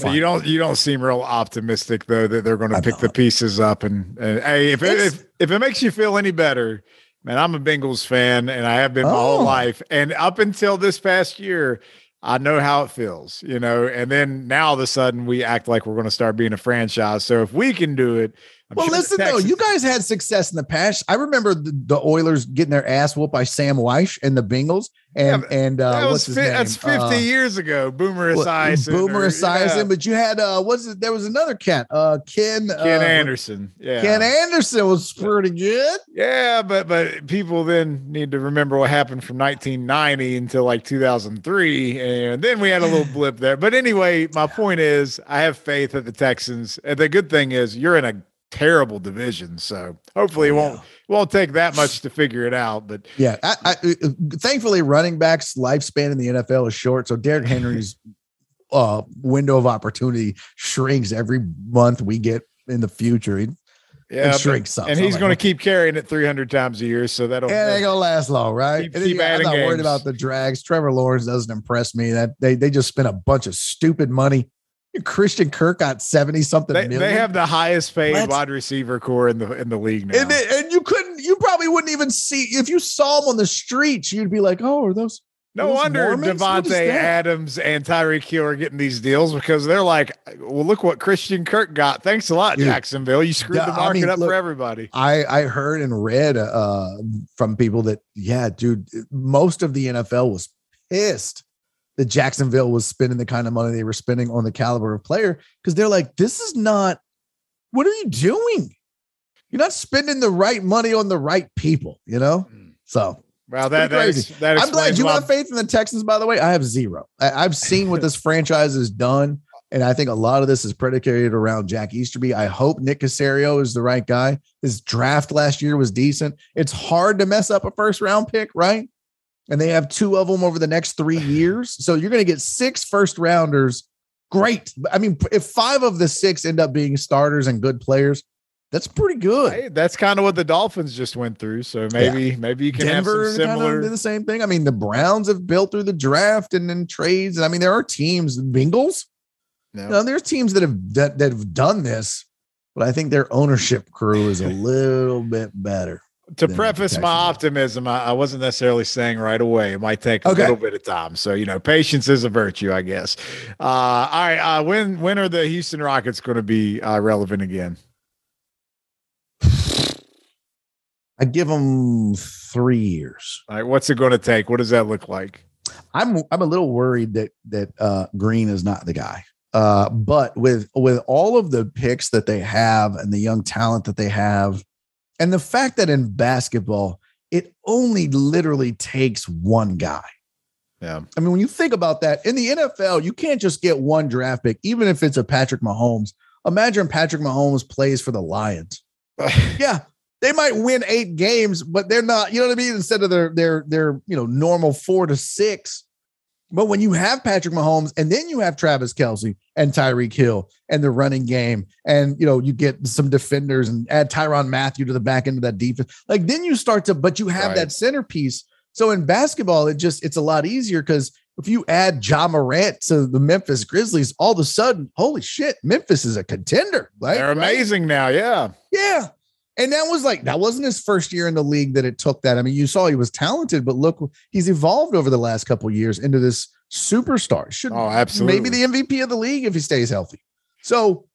You don't you don't seem real optimistic though that they're going to pick not. the pieces up and, and hey if it, if if it makes you feel any better, man, I'm a Bengals fan and I have been my oh. whole life and up until this past year, I know how it feels, you know. And then now all of a sudden we act like we're going to start being a franchise. So if we can do it, I'm well, sure listen though, you guys had success in the past. I remember the, the, Oilers getting their ass whooped by Sam Wyche and the Bengals, and yeah, and uh, that what's his fi- name? That's fifty uh, years ago. Boomer Esiason. Boomer Esiason, yeah. but you had uh, what's it? There was another cat, uh, Ken Ken uh, Anderson. Yeah, Ken Anderson was pretty good. Yeah, but but people then need to remember what happened from 1990 until like 2003, and then we had a little blip there. But anyway, my point is, I have faith that the Texans. And the good thing is, you're in a terrible division. So hopefully it oh, won't won't take that much to figure it out. But yeah, I, I, uh, thankfully running backs lifespan in the NFL is short. So Derrick Henry's uh, window of opportunity shrinks every month we get in the future. He, yeah, shrinks up. And he's going to keep carrying it 300 times a year. So that'll, yeah, ain't to last long, right? Keep, keep I'm not games. worried about the drags. Trevor Lawrence doesn't impress me. That they, they just spent a bunch of stupid money Christian Kirk got 70 something they, million. They have the highest paid Let's, wide receiver core in the in the league now. And, and, you couldn't you probably wouldn't even see if you saw them on the streets, you'd be like, "Oh, are those no wonder Davante Adams and Tyreek Hill are getting these deals because they're like, well, look what Christian Kirk got. Thanks a lot, Dude, Jacksonville. You screwed the market I mean, up look, for everybody. I I heard and read uh, from people that yeah, dude, most of the NFL was pissed that Jacksonville was spending the kind of money they were spending on the caliber of player because they're like, this is not, what are you doing? You're not spending the right money on the right people, you know? Hmm. So, well, that, crazy. That I'm glad you have faith in the Texans, by the way. I have zero. I, have seen what this franchise has done. And I think a lot of this is predicated around Jack Easterby. I hope Nick Caserio is the right guy. His draft last year was decent. It's hard to mess up a first round pick, right? And they have two of them over the next three years. So you're going to get six first rounders. Great. I mean, if five of the six end up being starters and good players, that's pretty good. Hey, that's kind of what the Dolphins just went through. So maybe yeah. maybe you can Denver have some similar. Kind of the same thing. I mean, the Browns have built through the draft and then trades. And I mean, there are teams, Bengals. No. Know, there's teams that have that, that have done this, but I think their ownership crew is a little bit better to preface my optimism, I, I, wasn't necessarily saying right away. It might take a okay. little bit of time. So you know, patience is a virtue, I guess. Uh, all right, uh, when when are the Houston Rockets going to be uh, relevant again? I give them three years. All right, what's it going to take? What does that look like? I'm I'm a little worried that that uh, Green is not the guy. Uh, but with with all of the picks that they have and the young talent that they have, and the fact that in basketball it only literally takes one guy. Yeah. I mean, when you think about that in the NFL, you can't just get one draft pick, even if it's a Patrick Mahomes. Imagine Patrick Mahomes plays for the Lions. yeah, they might win eight games, but they're not, you know what I mean? Instead of their their their you know normal four to six. But when you have Patrick Mahomes and then you have Travis Kelce and Tyreek Hill and the running game, and you know, you get some defenders and add Tyrann Mathieu to the back end of that defense, like then you start to, but you have right. that centerpiece. So in basketball, it just it's a lot easier because if you add Ja Morant to the Memphis Grizzlies, all of a sudden, holy shit, Memphis is a contender. They're amazing right? now. Yeah. Yeah. And that was like that wasn't his first year in the league that it took that. I mean, you saw he was talented, but look, he's evolved over the last couple years into this superstar. Should oh, absolutely maybe the MVP of the league if he stays healthy. So,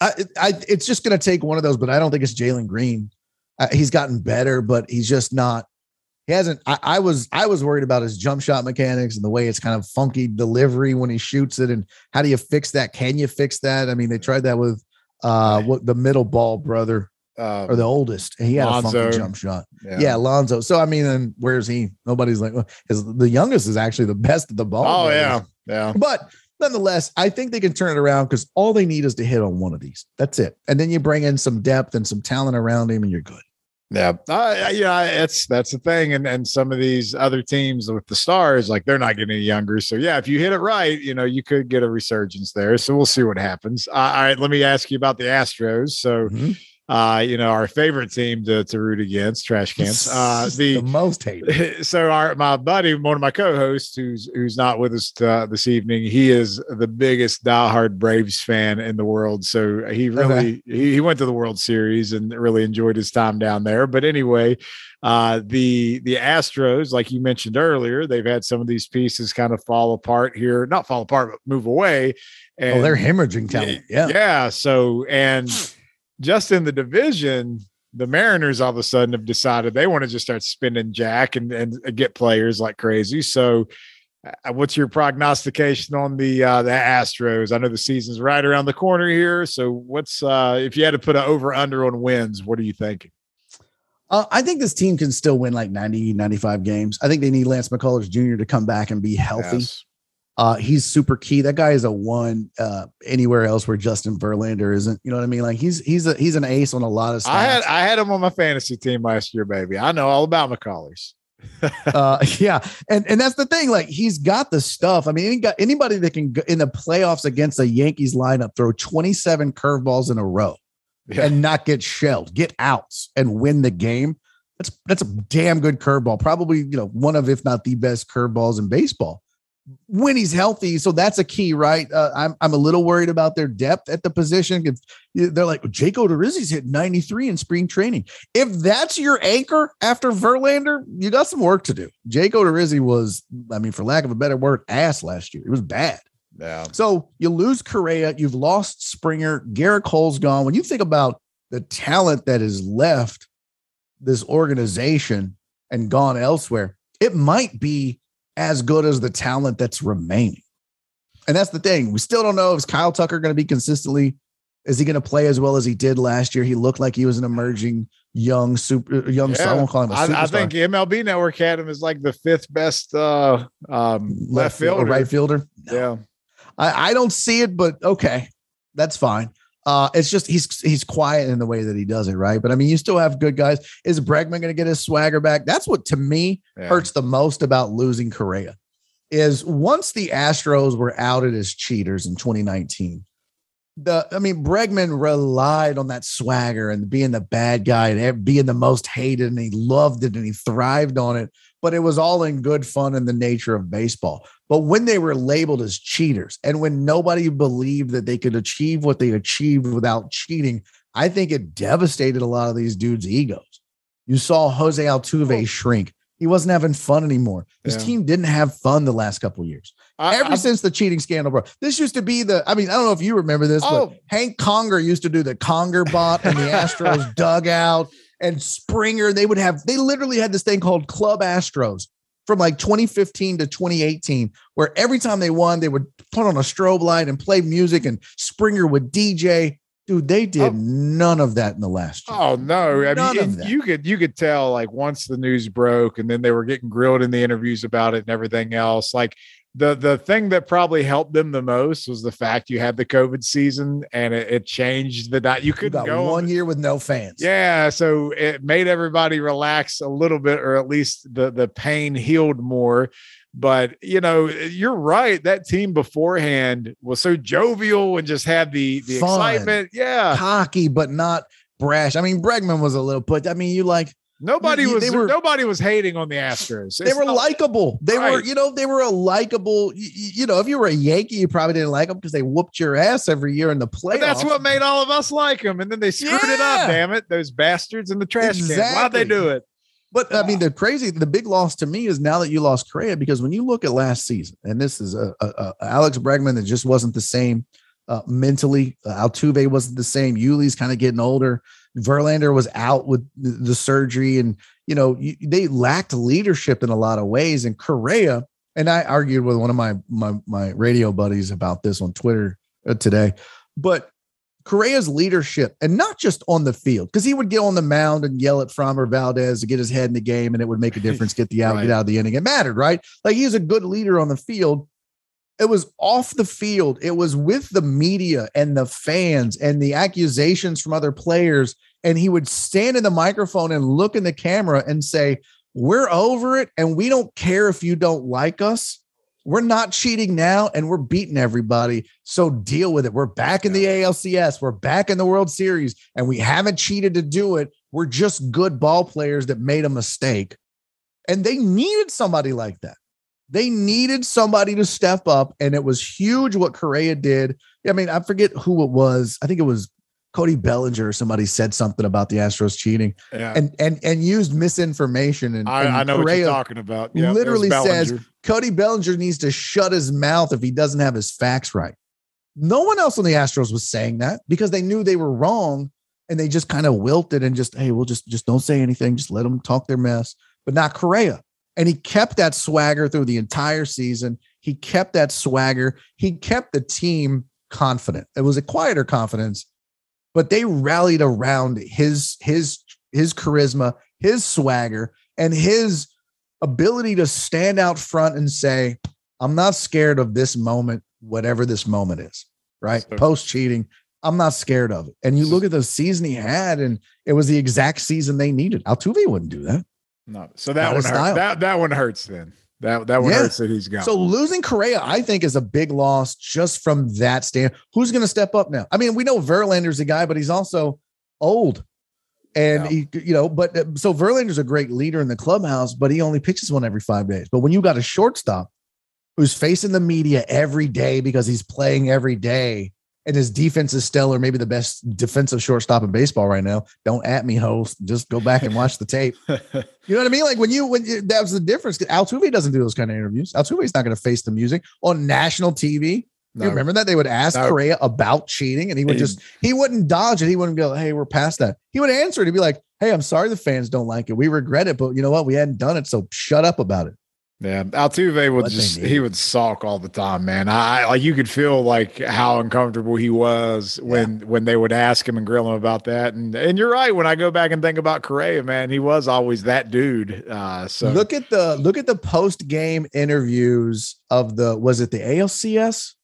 I, I it's just going to take one of those, but I don't think it's Jalen Green. Uh, he's gotten better, but he's just not. He hasn't. I, I was I was worried about his jump shot mechanics and the way it's kind of funky delivery when he shoots it, and how do you fix that? Can you fix that? I mean, they tried that with uh what the middle ball brother um, or the oldest. He had Lonzo. a funky jump shot. Yeah. yeah, Lonzo. So I mean, then where's he? Nobody's like his the youngest is actually the best of the ball. Oh yeah, yeah. But nonetheless, I think they can turn it around because all they need is to hit on one of these. That's it. And then you bring in some depth and some talent around him, and you're good. Yeah, uh, yeah, it's that's the thing, and and some of these other teams with the stars, like they're not getting any younger. So yeah, if you hit it right, you know you could get a resurgence there. So we'll see what happens. Uh, all right, let me ask you about the Astros. So. Mm-hmm uh, you know, our favorite team to, to root against, trash cans. Uh, the, the, most hated. So our my buddy, one of my co-hosts, who's who's not with us uh, this evening, he is the biggest diehard Braves fan in the world. So he really okay. he, he went to the World Series and really enjoyed his time down there. But anyway, uh, the the Astros, like you mentioned earlier, they've had some of these pieces kind of fall apart here, not fall apart, but move away. And, oh, they're hemorrhaging talent. Yeah, yeah. So and just in the division, the Mariners all of a sudden have decided they want to just start spending jack and, and get players like crazy. So, uh, what's your prognostication on the uh, the Astros? I know the season's right around the corner here. So, what's uh, if you had to put an over under on wins? What are you thinking? Uh, I think this team can still win like 90, 95 games. I think they need Lance McCullers Jr. to come back and be healthy. Yes. Uh, he's super key. That guy is a one uh, anywhere else where Justin Verlander isn't. You know what I mean? Like he's he's a he's an ace on a lot of stuff. I had I had him on my fantasy team last year, baby. I know all about McCullers. uh, yeah, and and that's the thing. Like he's got the stuff. I mean, any, got anybody that can go in the playoffs against a Yankees lineup throw twenty seven curveballs in a row yeah. and not get shelled, get outs, and win the game. That's that's a damn good curveball. Probably you know one of if not the best curveballs in baseball when he's healthy. So that's a key, right? Uh, I'm I'm a little worried about their depth at the position. If they're like Jake Odorizzi's hit 93 in spring training. If that's your anchor after Verlander, you got some work to do. Jake Odorizzi was, I mean, for lack of a better word, ass last year. It was bad. Yeah. So you lose Correa, you've lost Springer, Gerrit Cole's gone. When you think about the talent that is left this organization and gone elsewhere, it might be as good as the talent that's remaining. And that's the thing. We still don't know if Kyle Tucker going to be consistently. Is he going to play as well as he did last year? He looked like he was an emerging young super young. Yeah. I won't call him I, I, think MLB Network had him as like the fifth best uh, um, left, left fielder, right fielder. No. Yeah, I, I don't see it, but okay, that's fine. Uh, it's just he's he's quiet in the way that he does it, right? But I mean, you still have good guys. Is Bregman going to get his swagger back? That's what to me yeah. hurts the most about losing Correa. Is once the Astros were outed as cheaters in 2019, the I mean, Bregman relied on that swagger and being the bad guy and being the most hated, and he loved it and he thrived on it. But it was all in good fun in the nature of baseball. But when they were labeled as cheaters and when nobody believed that they could achieve what they achieved without cheating, I think it devastated a lot of these dudes' egos. You saw Jose Altuve oh. shrink. He wasn't having fun anymore. His yeah. team didn't have fun the last couple years. I, Ever I, since the cheating scandal, bro. This used to be the. I mean, I don't know if you remember this, oh. but Hank Conger used to do the Conger bot in the Astros dugout, and Springer. They would have. They literally had this thing called Club Astros from like 2015 to 2018, where every time they won, they would put on a strobe light and play music, and Springer would DJ. Dude, they did oh. none of that in the last year. Oh no! I none mean, you could you could tell like once the news broke, and then they were getting grilled in the interviews about it and everything else. Like the the thing that probably helped them the most was the fact you had the COVID season and it, it changed the night. You couldn't you go one year with no fans. Yeah, so it made everybody relax a little bit, or at least the the pain healed more. But you know, you're right. That team beforehand was so jovial and just had the the Fun, excitement. Yeah, cocky but not brash. I mean, Bregman was a little, but I mean, you like Nobody was they were, nobody was hating on the Astros. It's they were likable. They right. were, you know, they were a likable. You, you, know, if you were a Yankee, you probably didn't like them because they whooped your ass every year in the playoffs. But that's what made all of us like them. And then they screwed yeah. it up. Damn it, those bastards in the trash exactly. can. Why'd they do it? But I mean, the crazy, the big loss to me is now that you lost Correa because when you look at last season, and this is a, a, a Alex Bregman that just wasn't the same uh, mentally. Uh, Altuve wasn't the same. Yuli's kind of getting older. Verlander was out with the surgery, and you know they lacked leadership in a lot of ways. And Correa, and I argued with one of my my my radio buddies about this on Twitter uh, today, but Correa's leadership, and not just on the field, because he would get on the mound and yell at Framber Valdez to get his head in the game, and it would make a difference, get the out, right. get out of the inning. It mattered, right? Like he's a good leader on the field, it was off the field. It was with the media and the fans and the accusations from other players. And he would stand in the microphone and look in the camera and say, We're over it. And we don't care if you don't like us. We're not cheating now and we're beating everybody. So deal with it. We're back in the ALCS. We're back in the World Series and we haven't cheated to do it. We're just good ball players that made a mistake. And they needed somebody like that. They needed somebody to step up, and it was huge what Correa did. I mean, I forget who it was. I think it was Cody Bellinger or somebody said something about the Astros cheating yeah. and and and used misinformation. And, I, and I know Correa what you're talking about. Yeah, literally says Cody Bellinger needs to shut his mouth if he doesn't have his facts right. No one else on the Astros was saying that because they knew they were wrong and they just kind of wilted and just, hey, we'll just just don't say anything, just let them talk their mess. But not Correa. And he kept that swagger through the entire season. He kept that swagger. He kept the team confident. It was a quieter confidence, but they rallied around his his his charisma, his swagger, and his ability to stand out front and say, "I'm not scared of this moment, whatever this moment is." Right? So, Post cheating, I'm not scared of it. And you look at the season he had, and it was the exact season they needed. Altuve wouldn't do that. No. So that one hurt, that that one hurts then. That that one yeah. hurts that he's gone. So losing Correa, I think, is a big loss just from that stand. Who's going to step up now? I mean, we know Verlander's a guy, but he's also old. And yeah. he, you know, but uh, so Verlander's a great leader in the clubhouse, but he only pitches one every five days. But when you got a shortstop who's facing the media every day because he's playing every day, and his defense is stellar, maybe the best defensive shortstop in baseball right now. Don't at me, host. Just go back and watch the tape. you know what I mean? Like when you when you, that was the difference. Altuve doesn't do those kind of interviews. Altuve's not going to face the music on national TV. No. You remember that they would ask no. Correa about cheating, and he would just he wouldn't dodge it. He wouldn't go, "Hey, we're past that." He would answer it. He'd be like, "Hey, I'm sorry the fans don't like it. We regret it, but you know what? We hadn't done it, so shut up about it." Yeah, Altuve would just he would sulk all the time, man. I like you could feel like how uncomfortable he was when yeah. when they would ask him and grill him about that. And and you're right. When I go back and think about Correa, man, he was always that dude. Uh, so look at the look at the post game interviews of the was it the ALCS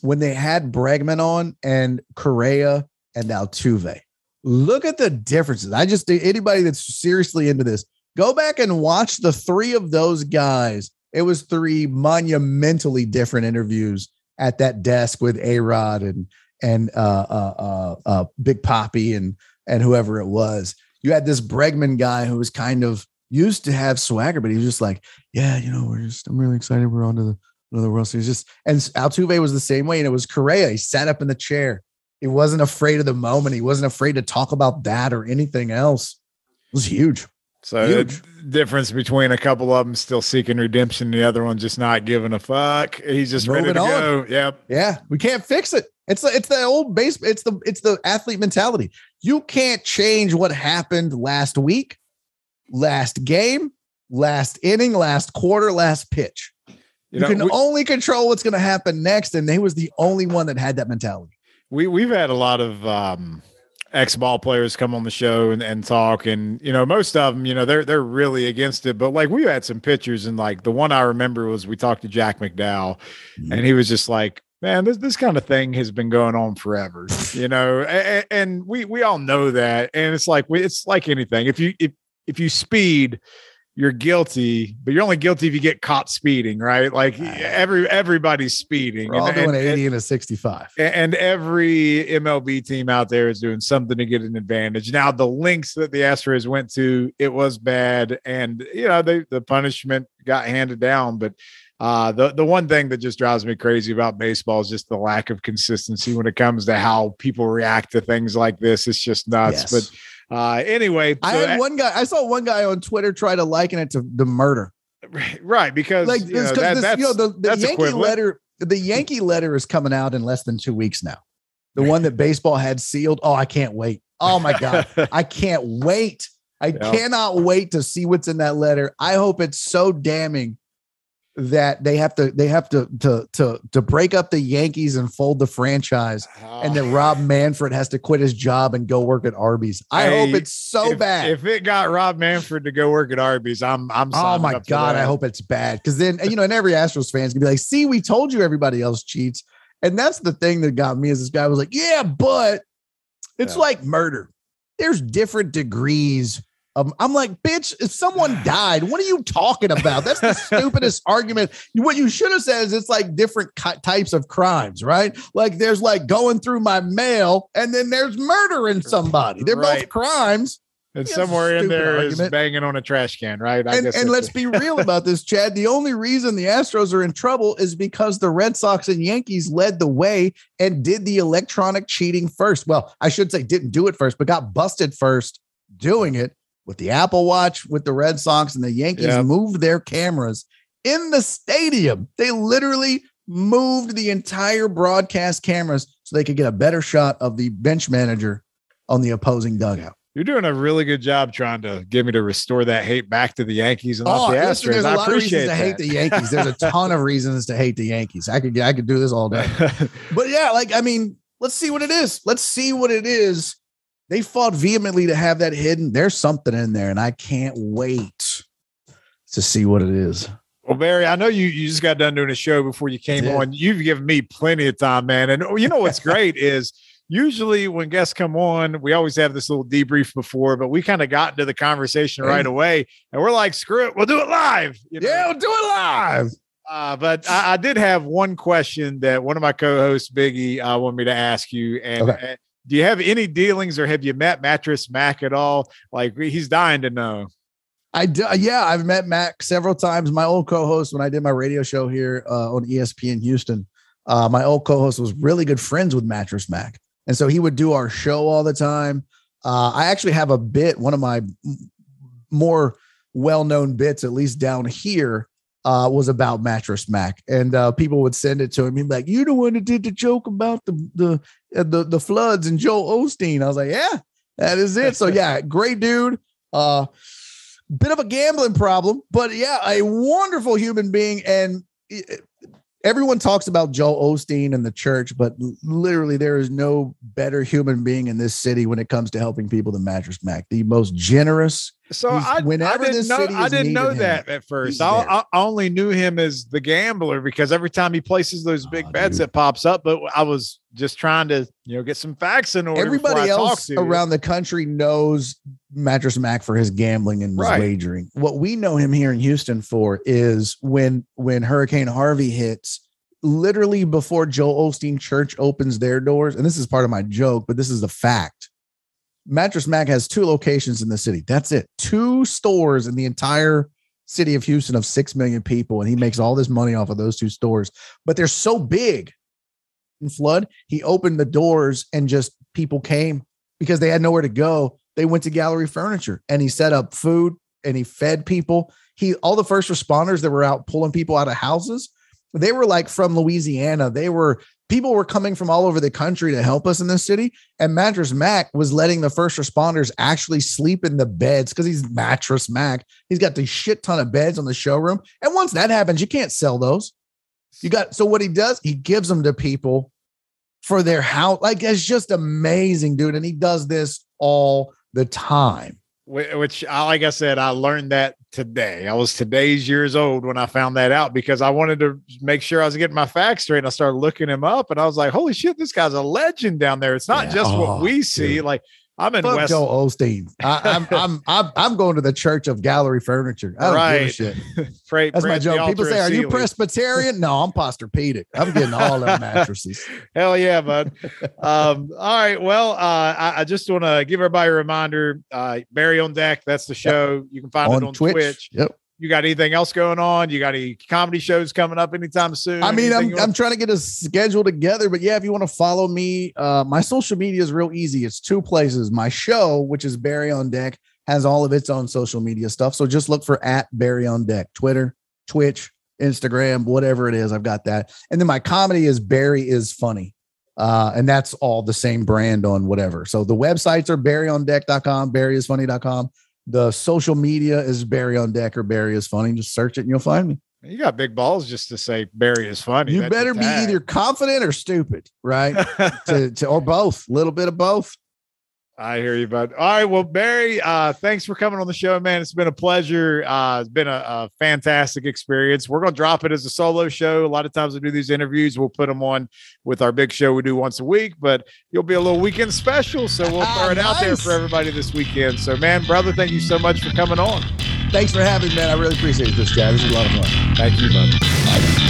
when they had Bregman on and Correa and Altuve. Look at the differences. I just anybody that's seriously into this Go back and watch the three of those guys. It was three monumentally different interviews at that desk with A Rod and and uh, uh, uh, uh, Big Papi and and whoever it was. You had this Bregman guy who was kind of used to have swagger, but he was just like, yeah, you know, we're just I'm really excited. We're on to the another World Series. Just and Altuve was the same way, and it was Correa. He sat up in the chair. He wasn't afraid of the moment. He wasn't afraid to talk about that or anything else. It was huge. So Huge. the difference between a couple of them still seeking redemption, the other one just not giving a fuck. He's just Moving ready to on. go. Yep. Yeah, we can't fix it. It's the it's the old base. It's the it's the athlete mentality. You can't change what happened last week, last game, last inning, last quarter, last pitch. You, you know, can we, only control what's going to happen next, and they was the only one that had that mentality. We we've had a lot of um, ex ball players come on the show and, and talk, and you know most of them, you know they're they're really against it. But like we had some pitchers, and like the one I remember was we talked to Jack McDowell, mm-hmm. and he was just like, man, this this kind of thing has been going on forever, you know, and, and, we we all know that, and it's like it's like anything. If you if if you speed, you're guilty, but you're only guilty if you get caught speeding, right? Like every everybody's speeding. We're all and, doing and, 80 and a 65. And every MLB team out there is doing something to get an advantage. Now, the links that the Astros went to, it was bad, and you know they, the punishment got handed down, but. Uh, the the one thing that just drives me crazy about baseball is just the lack of consistency when it comes to how people react to things like this. It's just nuts. Yes. But uh, anyway, I had one guy. I saw one guy on Twitter try to liken it to the murder. Right, because like you know, that, this, you know the, the Yankee equivalent. letter. The Yankee letter is coming out in less than two weeks now. The one that baseball had sealed. Oh, I can't wait. Oh my god, I can't wait. I yeah. cannot wait to see what's in that letter. I hope it's so damning that they have to they have to to to to break up the Yankees and fold the franchise, and that ah. Rob Manfred has to quit his job and go work at Arby's. I hey, hope it's so if, bad. If it got Rob Manfred to go work at Arby's, I'm I'm. Oh my god, I hope it's bad because then you know, and every Astros fan's gonna be like, "See, we told you everybody else cheats," and that's the thing that got me. Is this guy was like, "Yeah, but it's yeah. like murder. There's different degrees." Um, I'm like, bitch, if someone died, what are you talking about? That's the stupidest argument. What you should have said is it's like different types of crimes, right? Like there's like going through my mail and then there's murdering somebody. They're right. both crimes. And somewhere in there argument. is banging on a trash can, right? I and, and let's be real about this, Chad. The only reason the Astros are in trouble is because the Red Sox and Yankees led the way and did the electronic cheating first. Well, I should say didn't do it first, but got busted first doing it with the Apple Watch with the Red Sox and the Yankees yep. moved their cameras in the stadium. They literally moved the entire broadcast cameras so they could get a better shot of the bench manager on the opposing dugout. You're doing a really good job trying to get me to restore that hate back to the Yankees and oh, the Astros. There's a lot of reasons to hate the Yankees. There's a ton of reasons to hate the Yankees. I could I could do this all day. but yeah, like I mean, let's see what it is. Let's see what it is they fought vehemently to have that hidden. There's something in there, and I can't wait to see what it is. Well, Barry, I know you you just got done doing a show before you came on. You've given me plenty of time, man. And you know what's great is usually when guests come on, we always have this little debrief before, but we kind of got into the conversation right away, and we're like, "Screw it, we'll do it live." You know? Yeah, we'll do it live. Uh, but I, I, did have one question that one of my co-hosts, Biggie, uh, wanted me to ask you, and, okay do you have any dealings or have you met Mattress Mac at all? Like he's dying to know. I do, yeah, I've met Mac several times. My old co-host when I did my radio show here uh, on ESPN Houston, uh, my old co-host was really good friends with Mattress Mac, and so he would do our show all the time. Uh, I actually have a bit, one of my more well-known bits, at least down here, uh, was about Mattress Mac, and uh, people would send it to him. He'd be like, "You the one that did the joke about the the uh, the, the floods and Joel Osteen." I was like, "Yeah, that is it." So yeah, great dude. Uh, bit of a gambling problem, but yeah, a wonderful human being. And it, everyone talks about Joel Osteen and the church, but literally there is no better human being in this city when it comes to helping people than Mattress Mac. The most generous. So I, whenever I didn't know, I didn't know that him, at first. I, I, only knew him as the gambler because every time he places those big oh, bets, dude. it pops up. But I was just trying to, you know, get some facts in order. Everybody else around the country knows Mattress Mac for his gambling and right. wagering. What we know him here in Houston for is when when Hurricane Harvey hits, literally before Joel Osteen Church opens their doors, and this is part of my joke, but this is the fact. Mattress Mac has two locations in the city. That's it. Two stores in the entire city of Houston of 6 million people. And he makes all this money off of those two stores. But they're so big in flood. He opened the doors and just people came because they had nowhere to go. They went to gallery furniture and he set up food and he fed people. He all the first responders that were out pulling people out of houses, they were like from Louisiana. They were people were coming from all over the country to help us in this city. And Mattress Mac was letting the first responders actually sleep in the beds because he's Mattress Mac. He's got the shit ton of beds on the showroom. And once that happens, you can't sell those. You got so what he does, he gives them to people for their house. Like it's just amazing, dude. And he does this all the time. Which, I like I said, I learned that today. I was today's years old when I found that out because I wanted to make sure I was getting my facts straight. And I started looking him up, and I was like, "Holy shit, this guy's a legend down there!" It's not yeah. just oh, what we see. Dude. Like I'm in Fuck West. Joe Osteen. I, am I'm, I'm I'm I'm going to the Church of Gallery Furniture. I don't right. give a shit. pray, That's my joke. People say, "Are you Presbyterian?" no, I'm Posturepedic. I'm getting all them mattresses. Hell yeah, bud. um, all right. Well, uh, I, I just want to give everybody a reminder. Uh, Barry on deck. That's the show. Yep. You can find on it on Twitch. Twitch. Yep you got anything else going on? You got any comedy shows coming up anytime soon? I mean, I'm, I'm trying to get a schedule together, but yeah, if you want to follow me, uh, my social media is real easy. It's two places. My show, which is Barry on Deck, has all of its own social media stuff. So just look for at Barry on Deck, Twitter, Twitch, Instagram, whatever it is. I've got that. And then my comedy is Barry is funny. Uh, and that's all the same brand on whatever. So the websites are barryondeck.com, barryisfunny.com. The social media is Barry on Deck or Barry is funny. Just search it and you'll find me. You got big balls just to say Barry is funny. You That's better be either confident or stupid, right? to, to, or both, a little bit of both. I hear you, bud. All right. Well, Barry, uh, thanks for coming on the show, man. It's been a pleasure. Uh, it's been a, a fantastic experience. We're going to drop it as a solo show. A lot of times we do these interviews, we'll put them on with our big show we do once a week, but you'll be a little weekend special. So we'll throw it nice. out there for everybody this weekend. So, man, brother, thank you so much for coming on. Thanks for having me, man. I really appreciate this, Chad. This is a lot of fun. Thank you, bud. Bye.